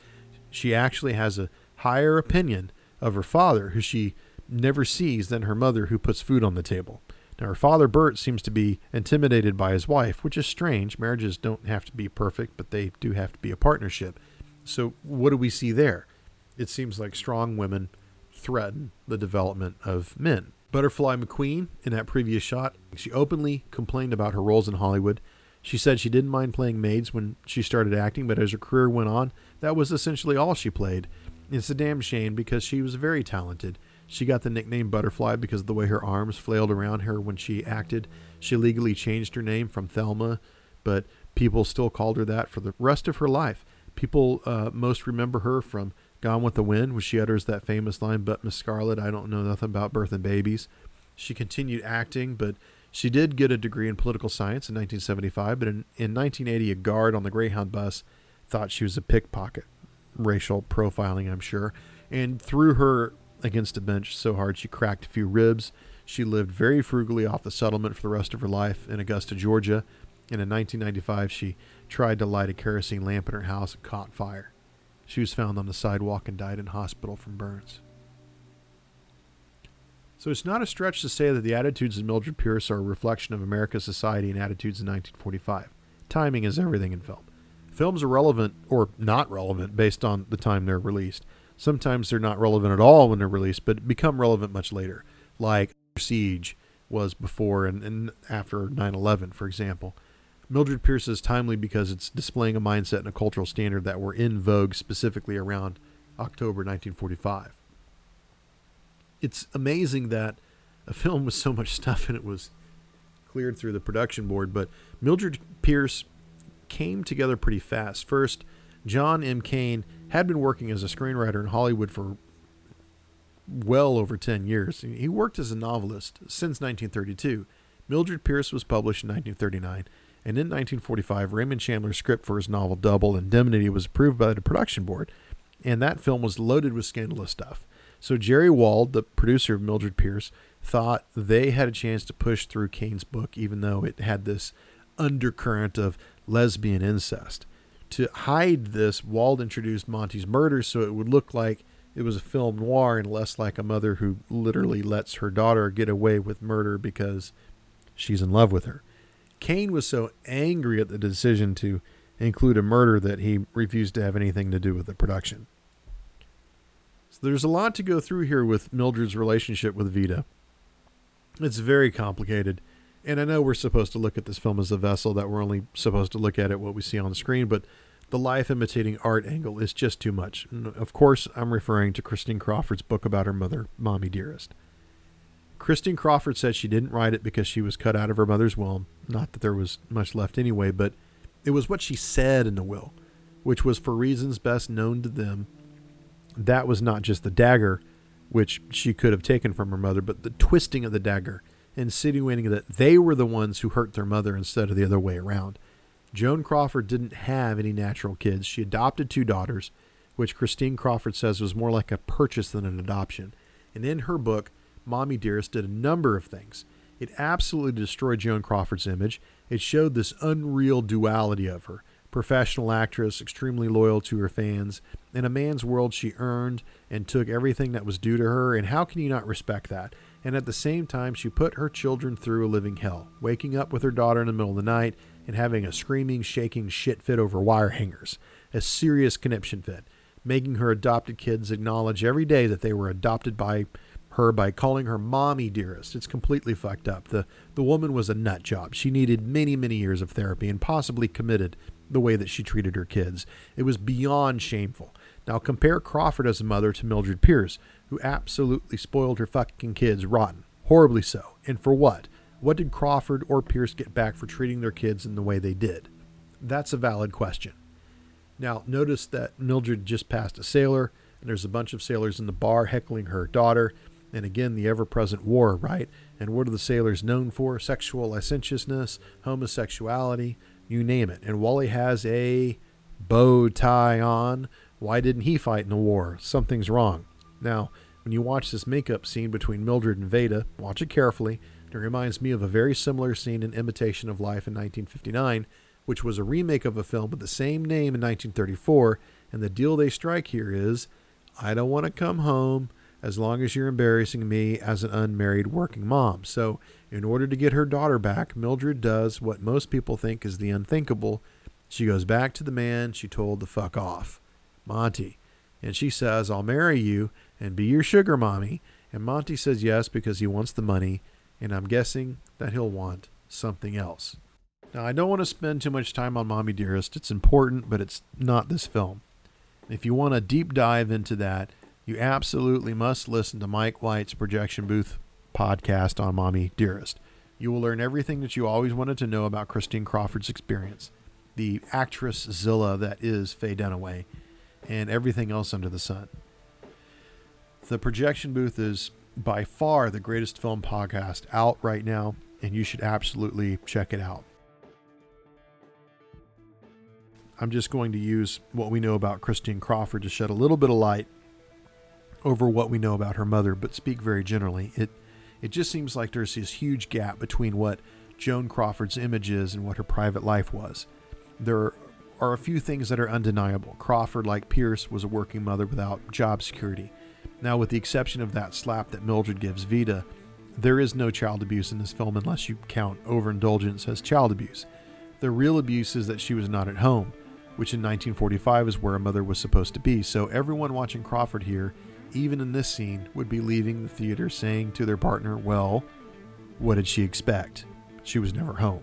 B: She actually has a higher opinion of her father, who she never sees, than her mother, who puts food on the table. Now, her father, Bert, seems to be intimidated by his wife, which is strange. Marriages don't have to be perfect, but they do have to be a partnership. So, what do we see there? It seems like strong women threaten the development of men. Butterfly McQueen, in that previous shot, she openly complained about her roles in Hollywood. She said she didn't mind playing maids when she started acting, but as her career went on, that was essentially all she played. It's a damn shame because she was very talented. She got the nickname Butterfly because of the way her arms flailed around her when she acted. She legally changed her name from Thelma, but people still called her that for the rest of her life. People uh, most remember her from Gone with the Wind, where she utters that famous line, But Miss Scarlett, I don't know nothing about birth and babies. She continued acting, but she did get a degree in political science in 1975. But in, in 1980, a guard on the Greyhound bus thought she was a pickpocket. Racial profiling, I'm sure, and threw her against a bench so hard she cracked a few ribs. She lived very frugally off the settlement for the rest of her life in Augusta, Georgia. And in 1995, she tried to light a kerosene lamp in her house and caught fire. She was found on the sidewalk and died in hospital from burns. So it's not a stretch to say that the attitudes of Mildred Pierce are a reflection of America's society and attitudes in 1945. Timing is everything in film. Films are relevant or not relevant based on the time they're released. Sometimes they're not relevant at all when they're released, but become relevant much later, like Siege was before and, and after 9 11, for example. Mildred Pierce is timely because it's displaying a mindset and a cultural standard that were in vogue specifically around October 1945. It's amazing that a *laughs* film with so much stuff and it was cleared through the production board, but Mildred Pierce came together pretty fast. First, John M. Cain had been working as a screenwriter in Hollywood for well over 10 years. He worked as a novelist since 1932. Mildred Pierce was published in 1939, and in 1945, Raymond Chandler's script for his novel Double Indemnity was approved by the production board, and that film was loaded with scandalous stuff. So Jerry Wald, the producer of Mildred Pierce, thought they had a chance to push through Cain's book, even though it had this undercurrent of lesbian incest to hide this, Wald introduced Monty's murder so it would look like it was a film noir and less like a mother who literally lets her daughter get away with murder because she's in love with her. Cain was so angry at the decision to include a murder that he refused to have anything to do with the production. So there's a lot to go through here with Mildred's relationship with Veda. It's very complicated. And I know we're supposed to look at this film as a vessel, that we're only supposed to look at it what we see on the screen, but the life imitating art angle is just too much. And of course, I'm referring to Christine Crawford's book about her mother, Mommie Dearest. Christine Crawford said she didn't write it because she was cut out of her mother's will. Not that there was much left anyway, but it was what she said in the will, which was for reasons best known to them. That was not just the dagger, which she could have taken from her mother, but the twisting of the dagger insinuating that they were the ones who hurt their mother instead of the other way around. Joan Crawford didn't have any natural kids. She adopted two daughters, which Christine Crawford says was more like a purchase than an adoption. And in her book, Mommie Dearest did a number of things. It absolutely destroyed Joan Crawford's image. It showed this unreal duality of her professional actress, extremely loyal to her fans. In a man's world, she earned and took everything that was due to her, and how can you not respect that? And at the same time, she put her children through a living hell, waking up with her daughter in the middle of the night and having a screaming, shaking shit fit over wire hangers, a serious conniption fit, making her adopted kids acknowledge every day that they were adopted by her by calling her mommy dearest. It's completely fucked up. The the woman was a nut job. She needed many, many years of therapy and possibly committed the way that she treated her kids. It was beyond shameful. Now compare Crawford as a mother to Mildred Pierce, who absolutely spoiled her fucking kids rotten, horribly so. And for what? What did Crawford or Pierce get back for treating their kids in the way they did? That's a valid question. Now, notice that Mildred just passed a sailor, and there's a bunch of sailors in the bar heckling her daughter. And again, the ever present war, right? And what are the sailors known for? Sexual licentiousness, homosexuality, you name it. And Wally has a bow tie on. Why didn't he fight in the war? Something's wrong. Now, when you watch this makeup scene between Mildred and Veda, watch it carefully. It reminds me of a very similar scene in Imitation of Life in 1959, which was a remake of a film with the same name in 1934. And the deal they strike here is I don't want to come home as long as you're embarrassing me as an unmarried working mom. So, in order to get her daughter back, Mildred does what most people think is the unthinkable. She goes back to the man she told to fuck off, Monty. And she says, I'll marry you and be your sugar mommy. And Monty says yes because he wants the money. And I'm guessing that he'll want something else. Now, I don't want to spend too much time on Mommie Dearest. It's important, but it's not this film. If you want a deep dive into that, you absolutely must listen to Mike White's Projection Booth podcast on Mommie Dearest. You will learn everything that you always wanted to know about Christine Crawford's experience, the actress Zilla that is Faye Dunaway, and everything else under the sun. The Projection Booth is by far the greatest film podcast out right now, and you should absolutely check it out. I'm just going to use what we know about Christine Crawford to shed a little bit of light over what we know about her mother, but speak very generally. It it just seems like there's this huge gap between what Joan Crawford's image is and what her private life was. There are a few things that are undeniable. Crawford, like Pierce, was a working mother without job security. Now, with the exception of that slap that Mildred gives Veda, there is no child abuse in this film unless you count overindulgence as child abuse. The real abuse is that she was not at home, which in 1945 is where a mother was supposed to be. So everyone watching Crawford here even in this scene, would be leaving the theater saying to their partner, Well, what did she expect? She was never home.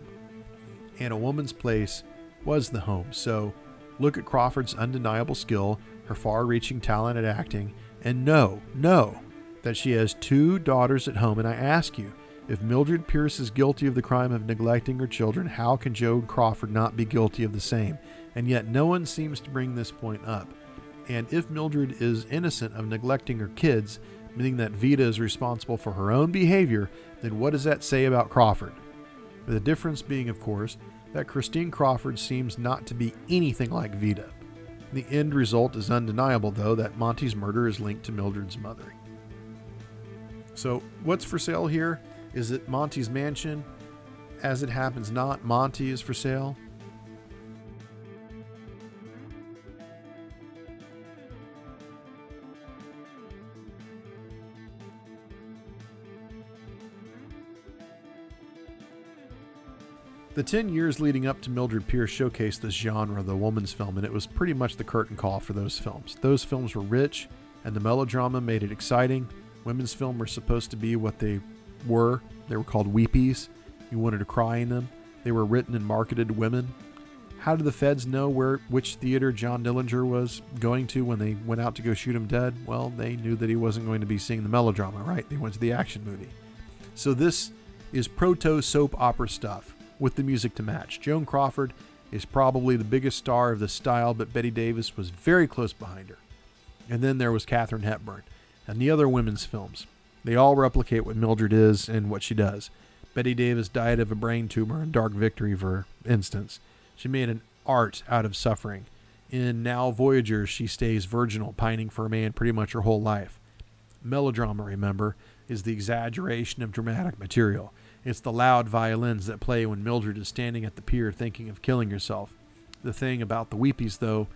B: And a woman's place was the home. So look at Crawford's undeniable skill, her far reaching talent at acting, and know, know that she has two daughters at home. And I ask you, if Mildred Pierce is guilty of the crime of neglecting her children, how can Joan Crawford not be guilty of the same? And yet no one seems to bring this point up. And if Mildred is innocent of neglecting her kids, meaning that Veda is responsible for her own behavior, then what does that say about Crawford? The difference being, of course, that Christine Crawford seems not to be anything like Veda. The end result is undeniable, though, that Monty's murder is linked to Mildred's mother. So, what's for sale here? Is it Monty's mansion? As it happens, not Monty is for sale. The 10 years leading up to Mildred Pierce showcased this genre, the woman's film, and it was pretty much the curtain call for those films. Those films were rich, and the melodrama made it exciting. Women's film were supposed to be what they were. They were called weepies. You wanted to cry in them. They were written and marketed to women. How did the feds know where which theater John Dillinger was going to when they went out to go shoot him dead? Well, they knew that he wasn't going to be seeing the melodrama, right? They went to the action movie. So this is proto soap opera stuff with the music to match. Joan Crawford is probably the biggest star of the style, but Bette Davis was very close behind her. And then there was Katharine Hepburn and the other women's films. They all replicate what Mildred is and what she does. Bette Davis died of a brain tumor in Dark Victory, for instance. She made an art out of suffering. In Now Voyager, she stays virginal, pining for a man pretty much her whole life. Melodrama, remember, is the exaggeration of dramatic material. It's the loud violins that play when Mildred is standing at the pier thinking of killing herself. The thing about the Weepies, though,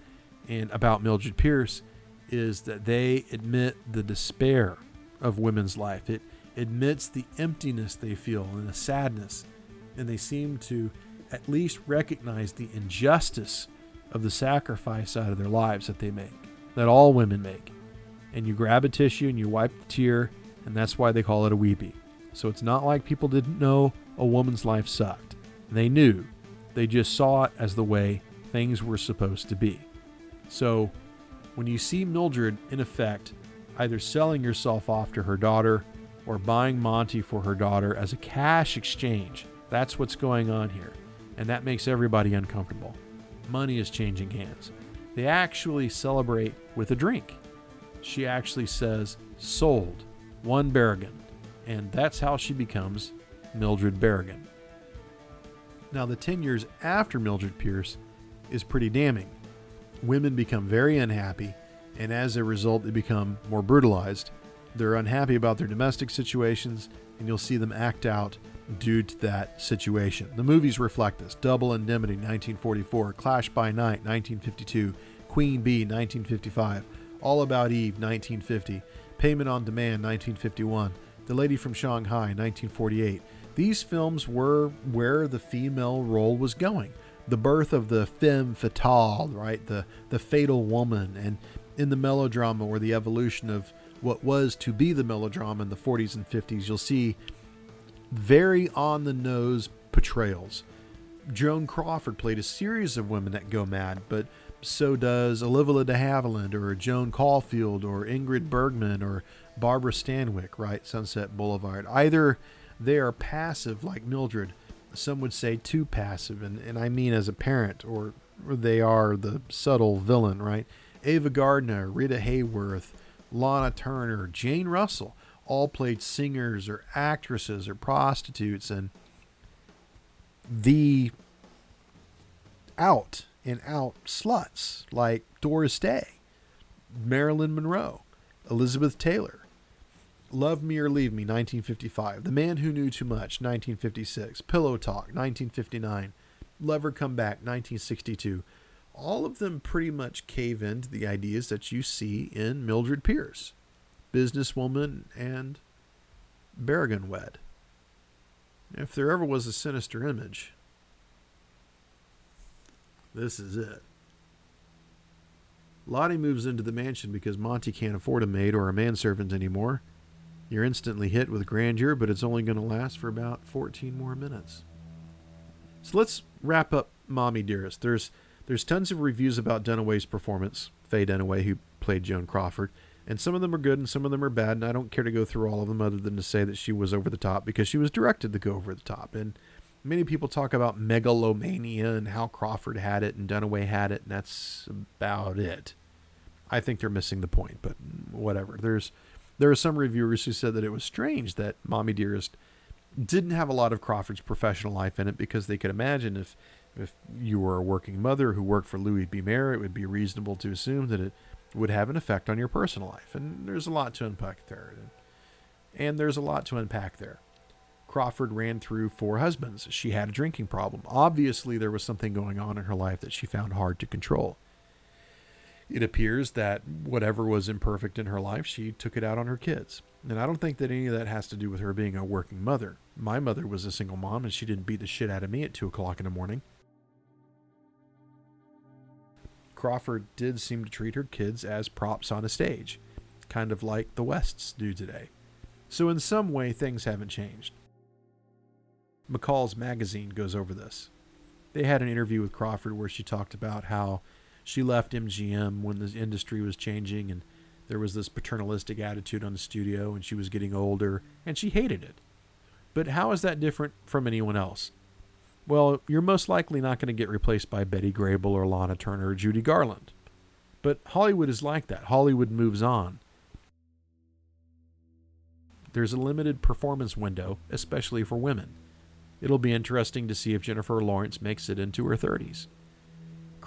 B: and about Mildred Pierce, is that they admit the despair of women's life. It admits the emptiness they feel and the sadness, and they seem to at least recognize the injustice of the sacrifice out of their lives that they make, that all women make. And you grab a tissue and you wipe the tear, and that's why they call it a weepy. So it's not like people didn't know a woman's life sucked. They knew. They just saw it as the way things were supposed to be. So when you see Mildred, in effect, either selling yourself off to her daughter or buying Monty for her daughter as a cash exchange, that's what's going on here. And that makes everybody uncomfortable. Money is changing hands. They actually celebrate with a drink. She actually says, sold, one Beragon. And that's how she becomes Mildred Beragon. Now, the 10 years after Mildred Pierce is pretty damning. Women become very unhappy, and as a result, they become more brutalized. They're unhappy about their domestic situations, and you'll see them act out due to that situation. The movies reflect this Double Indemnity, 1944, Clash by Night, 1952, Queen Bee, 1955, All About Eve, 1950, Payment on Demand, 1951, The Lady from Shanghai, 1948. These films were where the female role was going. The birth of the femme fatale, right? The the fatal woman, and in the melodrama or the evolution of what was to be the melodrama in the 40s and 50s, you'll see very on the nose portrayals. Joan Crawford played a series of women that go mad, but so does Olivia de Havilland or Joan Caulfield or Ingrid Bergman or Barbara Stanwyck, right? Sunset Boulevard. Either they are passive like Mildred, some would say too passive, and, and I mean as a parent, or, or they are the subtle villain, right? Ava Gardner, Rita Hayworth, Lana Turner, Jane Russell all played singers or actresses or prostitutes and the out and out sluts like Doris Day, Marilyn Monroe, Elizabeth Taylor, Love Me or Leave Me, 1955, The Man Who Knew Too Much, 1956, Pillow Talk, 1959, Lover Come Back, 1962. All of them pretty much cave into the ideas that you see in Mildred Pierce businesswoman and Beragon wed. If there ever was a sinister image, this is it. Lottie moves into the mansion because Monty can't afford a maid or a manservant anymore. You're instantly hit with grandeur, but it's only going to last for about 14 more minutes. So let's wrap up Mommie Dearest. There's there's tons of reviews about Dunaway's performance, Faye Dunaway, who played Joan Crawford. And some of them are good and some of them are bad. And I don't care to go through all of them other than to say that she was over the top because she was directed to go over the top. And many people talk about megalomania and how Crawford had it and Dunaway had it, and that's about it. I think they're missing the point, but whatever. There's there are some reviewers who said that it was strange that Mommie Dearest didn't have a lot of Crawford's professional life in it because they could imagine if if you were a working mother who worked for Louis B. Mayer, it would be reasonable to assume that it would have an effect on your personal life. And there's a lot to unpack there. And there's a lot to unpack there. Crawford ran through four husbands. She had a drinking problem. Obviously, there was something going on in her life that she found hard to control. It appears that whatever was imperfect in her life, she took it out on her kids. And I don't think that any of that has to do with her being a working mother. My mother was a single mom, and she didn't beat the shit out of me at 2 o'clock in the morning. Crawford did seem to treat her kids as props on a stage, kind of like the Wests do today. So, in some way, things haven't changed. McCall's magazine goes over this. They had an interview with Crawford where she talked about how she left MGM when the industry was changing and there was this paternalistic attitude on the studio and she was getting older and she hated it. But how is that different from anyone else? Well, you're most likely not going to get replaced by Betty Grable or Lana Turner or Judy Garland. But Hollywood is like that. Hollywood moves on. There's a limited performance window, especially for women. It'll be interesting to see if Jennifer Lawrence makes it into her 30s.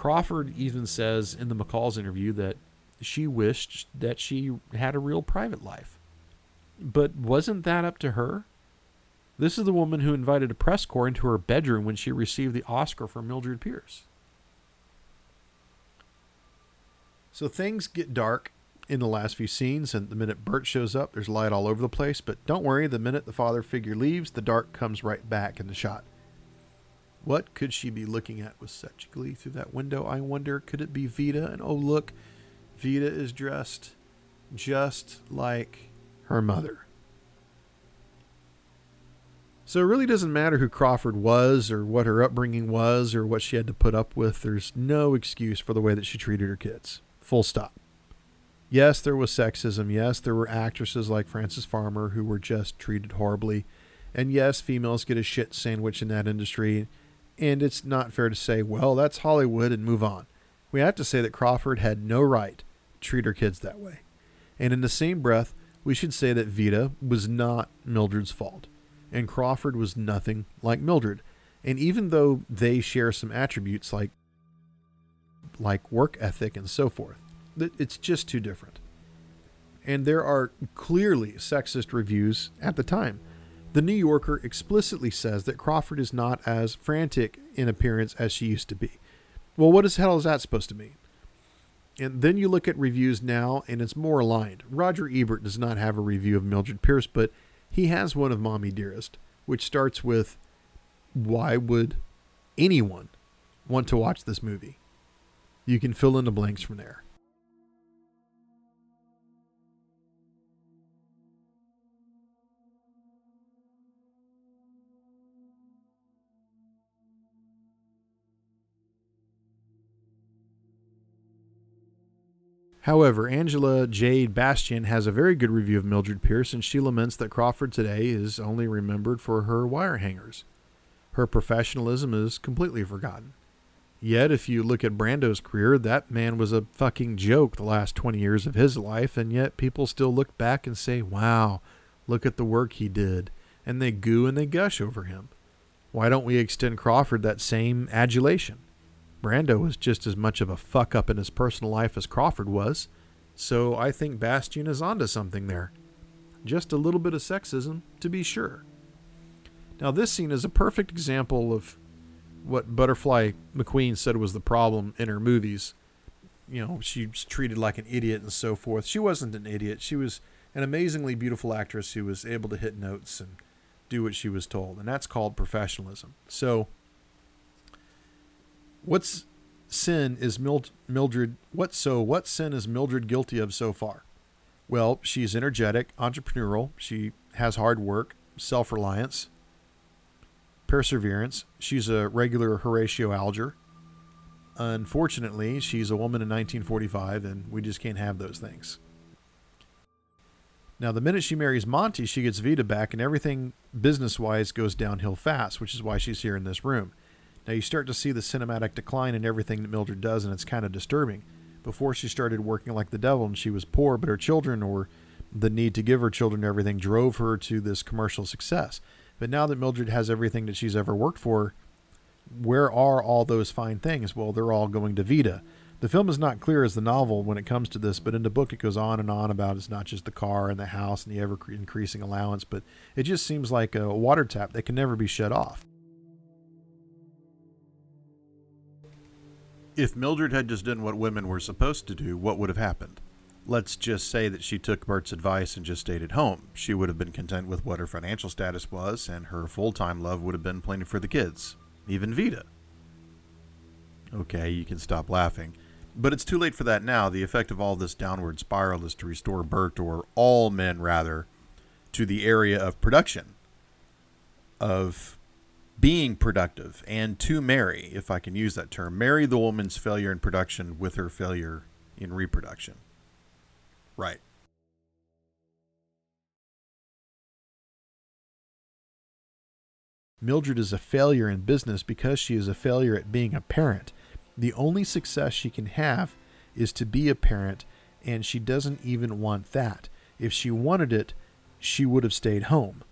B: Crawford even says in the McCall's interview that she wished that she had a real private life. But wasn't that up to her? This is the woman who invited a press corps into her bedroom when she received the Oscar for Mildred Pierce. So things get dark in the last few scenes, and the minute Bert shows up, there's light all over the place. But don't worry, the minute the father figure leaves, the dark comes right back in the shot. What could she be looking at with such glee through that window? I wonder, could it be Veda? And oh, look, Veda is dressed just like her mother. So it really doesn't matter who Crawford was or what her upbringing was or what she had to put up with. There's no excuse for the way that she treated her kids. Full stop. Yes, there was sexism. Yes, there were actresses like Frances Farmer who were just treated horribly. And yes, females get a shit sandwich in that industry. And it's not fair to say, well, that's Hollywood and move on. We have to say that Crawford had no right to treat her kids that way. And in the same breath, we should say that Veda was not Mildred's fault and Crawford was nothing like Mildred. And even though they share some attributes like like work ethic and so forth, it's just too different. And there are clearly sexist reviews at the time. The New Yorker explicitly says that Crawford is not as frantic in appearance as she used to be. Well, what the hell is that supposed to mean? And then you look at reviews now, and it's more aligned. Roger Ebert does not have a review of Mildred Pierce, but he has one of Mommie Dearest, which starts with Why would anyone want to watch this movie? You can fill in the blanks from there. However, Angela Jade Bastién has a very good review of Mildred Pierce, and she laments that Crawford today is only remembered for her wire hangers. Her professionalism is completely forgotten. Yet, if you look at Brando's career, that man was a fucking joke the last 20 years of his life, and yet people still look back and say, wow, look at the work he did. And they goo and they gush over him. Why don't we extend Crawford that same adulation? Brando was just as much of a fuck up in his personal life as Crawford was, so I think Bastién is onto something there. Just a little bit of sexism, to be sure. Now, this scene is a perfect example of what Butterfly McQueen said was the problem in her movies. You know, she's treated like an idiot and so forth. She wasn't an idiot. She was an amazingly beautiful actress who was able to hit notes and do what she was told, and that's called professionalism. So, What's sin is Mildred? What so? What sin is Mildred guilty of so far? Well, she's energetic, entrepreneurial. She has hard work, self reliance, perseverance. She's a regular Horatio Alger. Unfortunately, she's a woman in 1945, and we just can't have those things. Now, the minute she marries Monty, she gets Veda back, and everything business wise goes downhill fast, which is why she's here in this room. Now you start to see the cinematic decline in everything that Mildred does, and it's kind of disturbing. Before she started working like the devil and she was poor, but her children or the need to give her children everything drove her to this commercial success. But now that Mildred has everything that she's ever worked for, where are all those fine things? Well, they're all going to Veda. The film is not clear as the novel when it comes to this, but in the book it goes on and on about it's not just the car and the house and the ever increasing allowance, but it just seems like a water tap that can never be shut off.
A: If Mildred had just done what women were supposed to do, what would have happened? Let's just say that she took Bert's advice and just stayed at home. She would have been content with what her financial status was, and her full time love would have been plenty for the kids. Even Veda. Okay, you can stop laughing. But it's too late for that now. The effect of all this downward spiral is to restore Bert, or all men rather, to the area of production, of being productive and to marry, if I can use that term, marry the woman's failure in production with her failure in reproduction. Right.
B: Mildred is a failure in business because she is a failure at being a parent. The only success she can have is to be a parent, and she doesn't even want that. If she wanted it, she would have stayed home.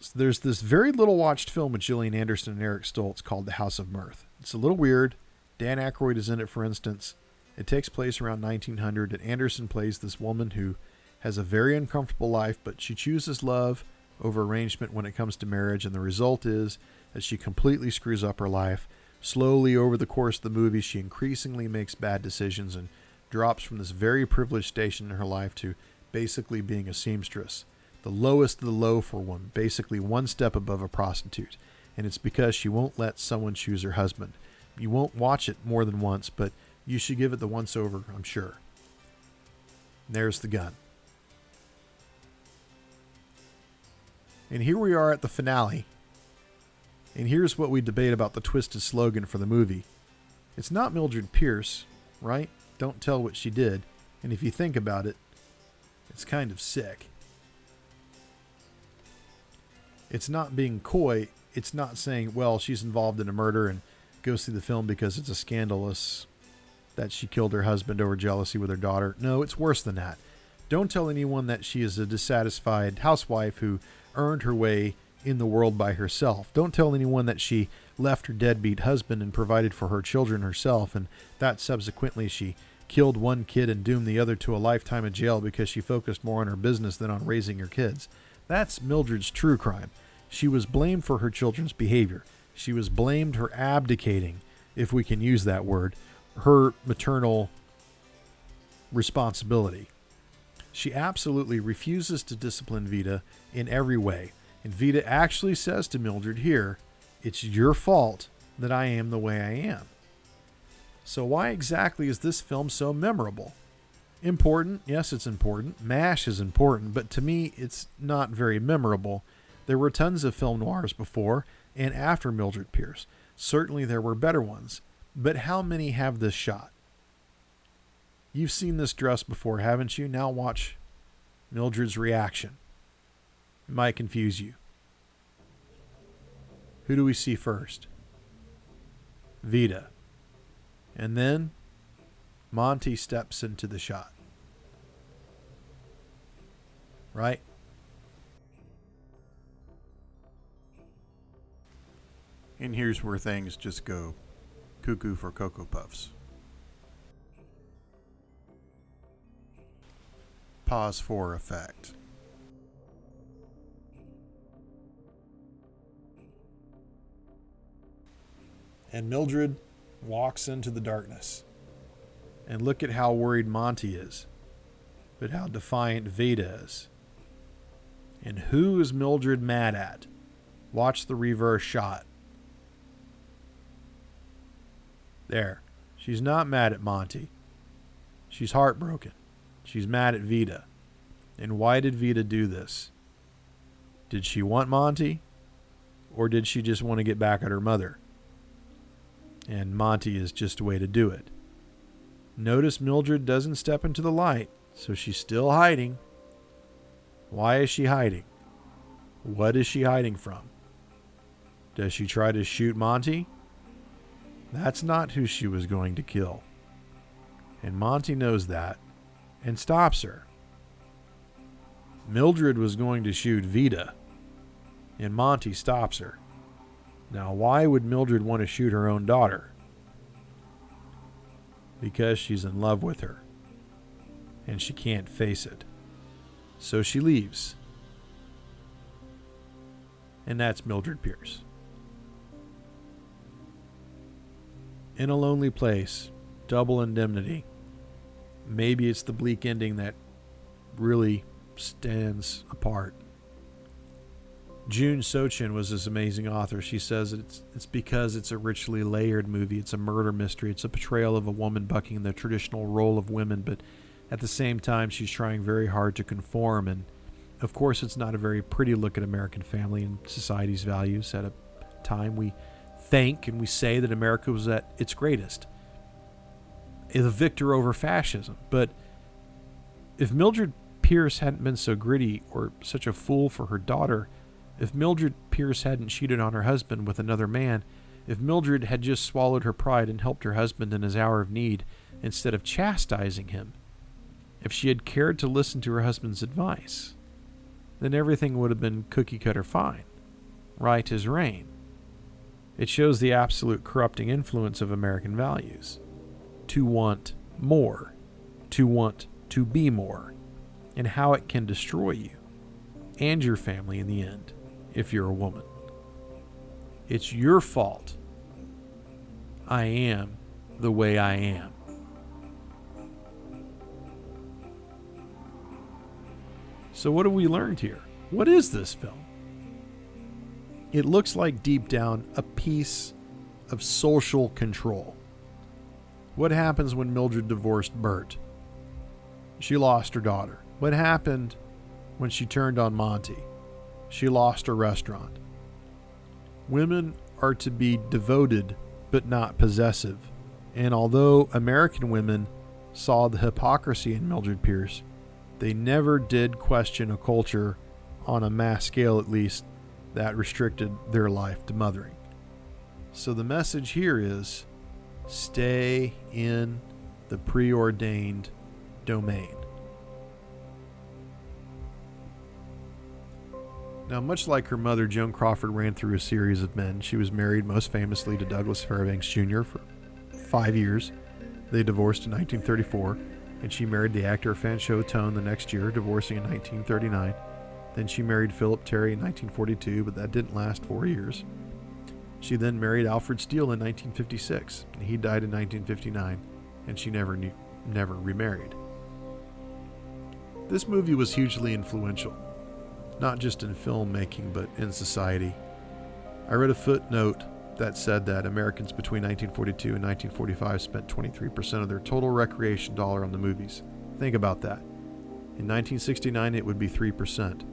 B: So there's this very little watched film with Gillian Anderson and Eric Stoltz called The House of Mirth. It's a little weird. Dan Aykroyd is in it, for instance. It takes place around 1900, and Anderson plays this woman who has a very uncomfortable life, but she chooses love over arrangement when it comes to marriage, and the result is that she completely screws up her life, Slowly over the course of the movie, she increasingly makes bad decisions and drops from this very privileged station in her life to basically being a seamstress. The lowest of the low for one, basically one step above a prostitute. And it's because she won't let someone choose her husband. You won't watch it more than once, but you should give it the once over, I'm sure. there's the gun. And here we are at the finale. And here's what we debate about the twisted slogan for the movie. It's not Mildred Pierce, right? Don't tell what she did. And if you think about it, it's kind of sick. It's not being coy. It's not saying, well, she's involved in a murder and go see the film because it's a scandalous that she killed her husband over jealousy with her daughter. No, it's worse than that. Don't tell anyone that she is a dissatisfied housewife who earned her way in the world by herself. Don't tell anyone that she left her deadbeat husband and provided for her children herself, and that subsequently she killed one kid and doomed the other to a lifetime of jail because she focused more on her business than on raising her kids. That's Mildred's true crime. She was blamed for her children's behavior. She was blamed for abdicating, if we can use that word, her maternal responsibility. She absolutely refuses to discipline Veda in every way. And Veda actually says to Mildred here, It's your fault that I am the way I am. So, why exactly is this film so memorable? Important, yes, it's important. MASH is important, but to me, it's not very memorable. There were tons of film noirs before and after Mildred Pierce. Certainly, there were better ones. But how many have this shot? You've seen this dress before, haven't you? Now watch Mildred's reaction. It might confuse you. Who do we see first? Veda. And then Monty steps into the shot. Right?
A: And here's where things just go cuckoo for Cocoa Puffs. Pause for effect.
B: And Mildred walks into the darkness. And look at how worried Monty is, but how defiant Veda is. And who is Mildred mad at? Watch the reverse shot. There. She's not mad at Monty. She's heartbroken. She's mad at Veda. And why did Veda do this? Did she want Monty? Or did she just want to get back at her mother? And Monty is just a way to do it. Notice Mildred doesn't step into the light, so she's still hiding. Why is she hiding? What is she hiding from? Does she try to shoot Monty? That's not who she was going to kill. And Monty knows that and stops her. Mildred was going to shoot Veda, and Monty stops her. Now, why would Mildred want to shoot her own daughter? Because she's in love with her, and she can't face it. So she leaves. And that's Mildred Pierce. In a lonely place, double indemnity. Maybe it's the bleak ending that really stands apart. June Sochen was this amazing author. She says it's it's because it's a richly layered movie. It's a murder mystery. It's a portrayal of a woman bucking the traditional role of women, but at the same time she's trying very hard to conform and of course it's not a very pretty look at American family and society's values at a time we think and we say that America was at its greatest, the victor over fascism. But if Mildred Pierce hadn't been so gritty or such a fool for her daughter, if Mildred Pierce hadn't cheated on her husband with another man, if Mildred had just swallowed her pride and helped her husband in his hour of need instead of chastising him, if she had cared to listen to her husband's advice, then everything would have been cookie cutter fine, right as rain. It shows the absolute corrupting influence of American values. To want more, to want to be more, and how it can destroy you and your family in the end if you're a woman. It's your fault I am the way I am. So, what have we learned here? What is this film? It looks like deep down a piece of social control. What happens when Mildred divorced Bert? She lost her daughter. What happened when she turned on Monty? She lost her restaurant. Women are to be devoted but not possessive. And although American women saw the hypocrisy in Mildred Pierce, they never did question a culture, on a mass scale at least, that restricted their life to mothering. So the message here is stay in the preordained domain. Now, much like her mother, Joan Crawford ran through a series of men. She was married most famously to Douglas Fairbanks Jr. for five years. They divorced in 1934, and she married the actor Franchot Tone the next year, divorcing in 1939. Then she married Philip Terry in 1942, but that didn't last four years. She then married Alfred Steele in 1956, and he died in 1959, and she never knew, never remarried. This movie was hugely influential not just in filmmaking, but in society. I read a footnote that said that Americans between 1942 and 1945 spent 23% of their total recreation dollar on the movies. Think about that. In 1969, it would be 3%.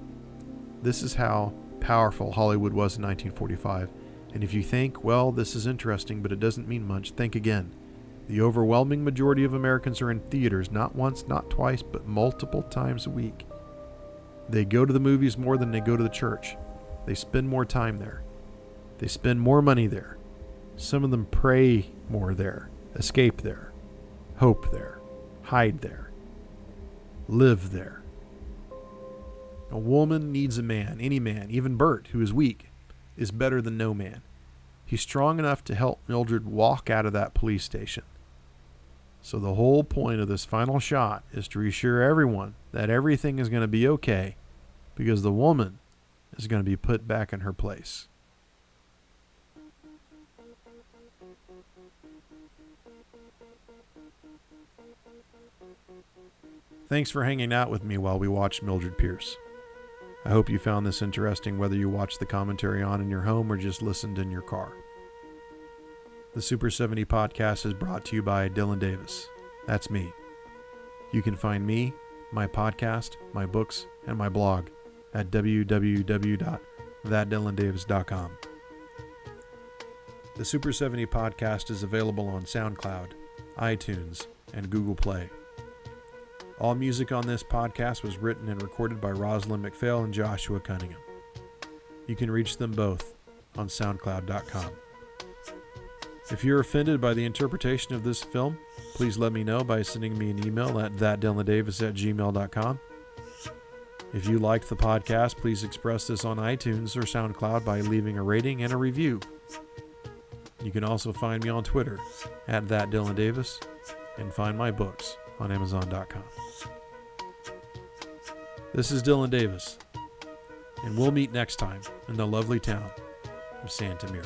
B: This is how powerful Hollywood was in 1945. And if you think, well, this is interesting, but it doesn't mean much, think again. The overwhelming majority of Americans are in theaters not once, not twice, but multiple times a week. They go to the movies more than they go to the church. They spend more time there. They spend more money there. Some of them pray more there, escape there, hope there, hide there, live there. A woman needs a man, any man, even Bert, who is weak, is better than no man. He's strong enough to help Mildred walk out of that police station. So, the whole point of this final shot is to reassure everyone that everything is going to be okay because the woman is going to be put back in her place. Thanks for hanging out with me while we watched Mildred Pierce. I hope you found this interesting whether you watched the commentary on in your home or just listened in your car. The Super 70 podcast is brought to you by Dylan Davis. That's me. You can find me, my podcast, my books, and my blog at www.thatdylandavis.com. The Super 70 podcast is available on SoundCloud, iTunes, and Google Play. All music on this podcast was written and recorded by Rozalind MacPhail and Joshua Cunningham. You can reach them both on SoundCloud.com. If you're offended by the interpretation of this film, please let me know by sending me an email at thatdylandavis at gmail.com. If you liked the podcast, please express this on iTunes or SoundCloud by leaving a rating and a review. You can also find me on Twitter at that Dylan Davis and find my books on Amazon.com. This is Dylan Davis, and we'll meet next time in the lovely town of Santa Mira.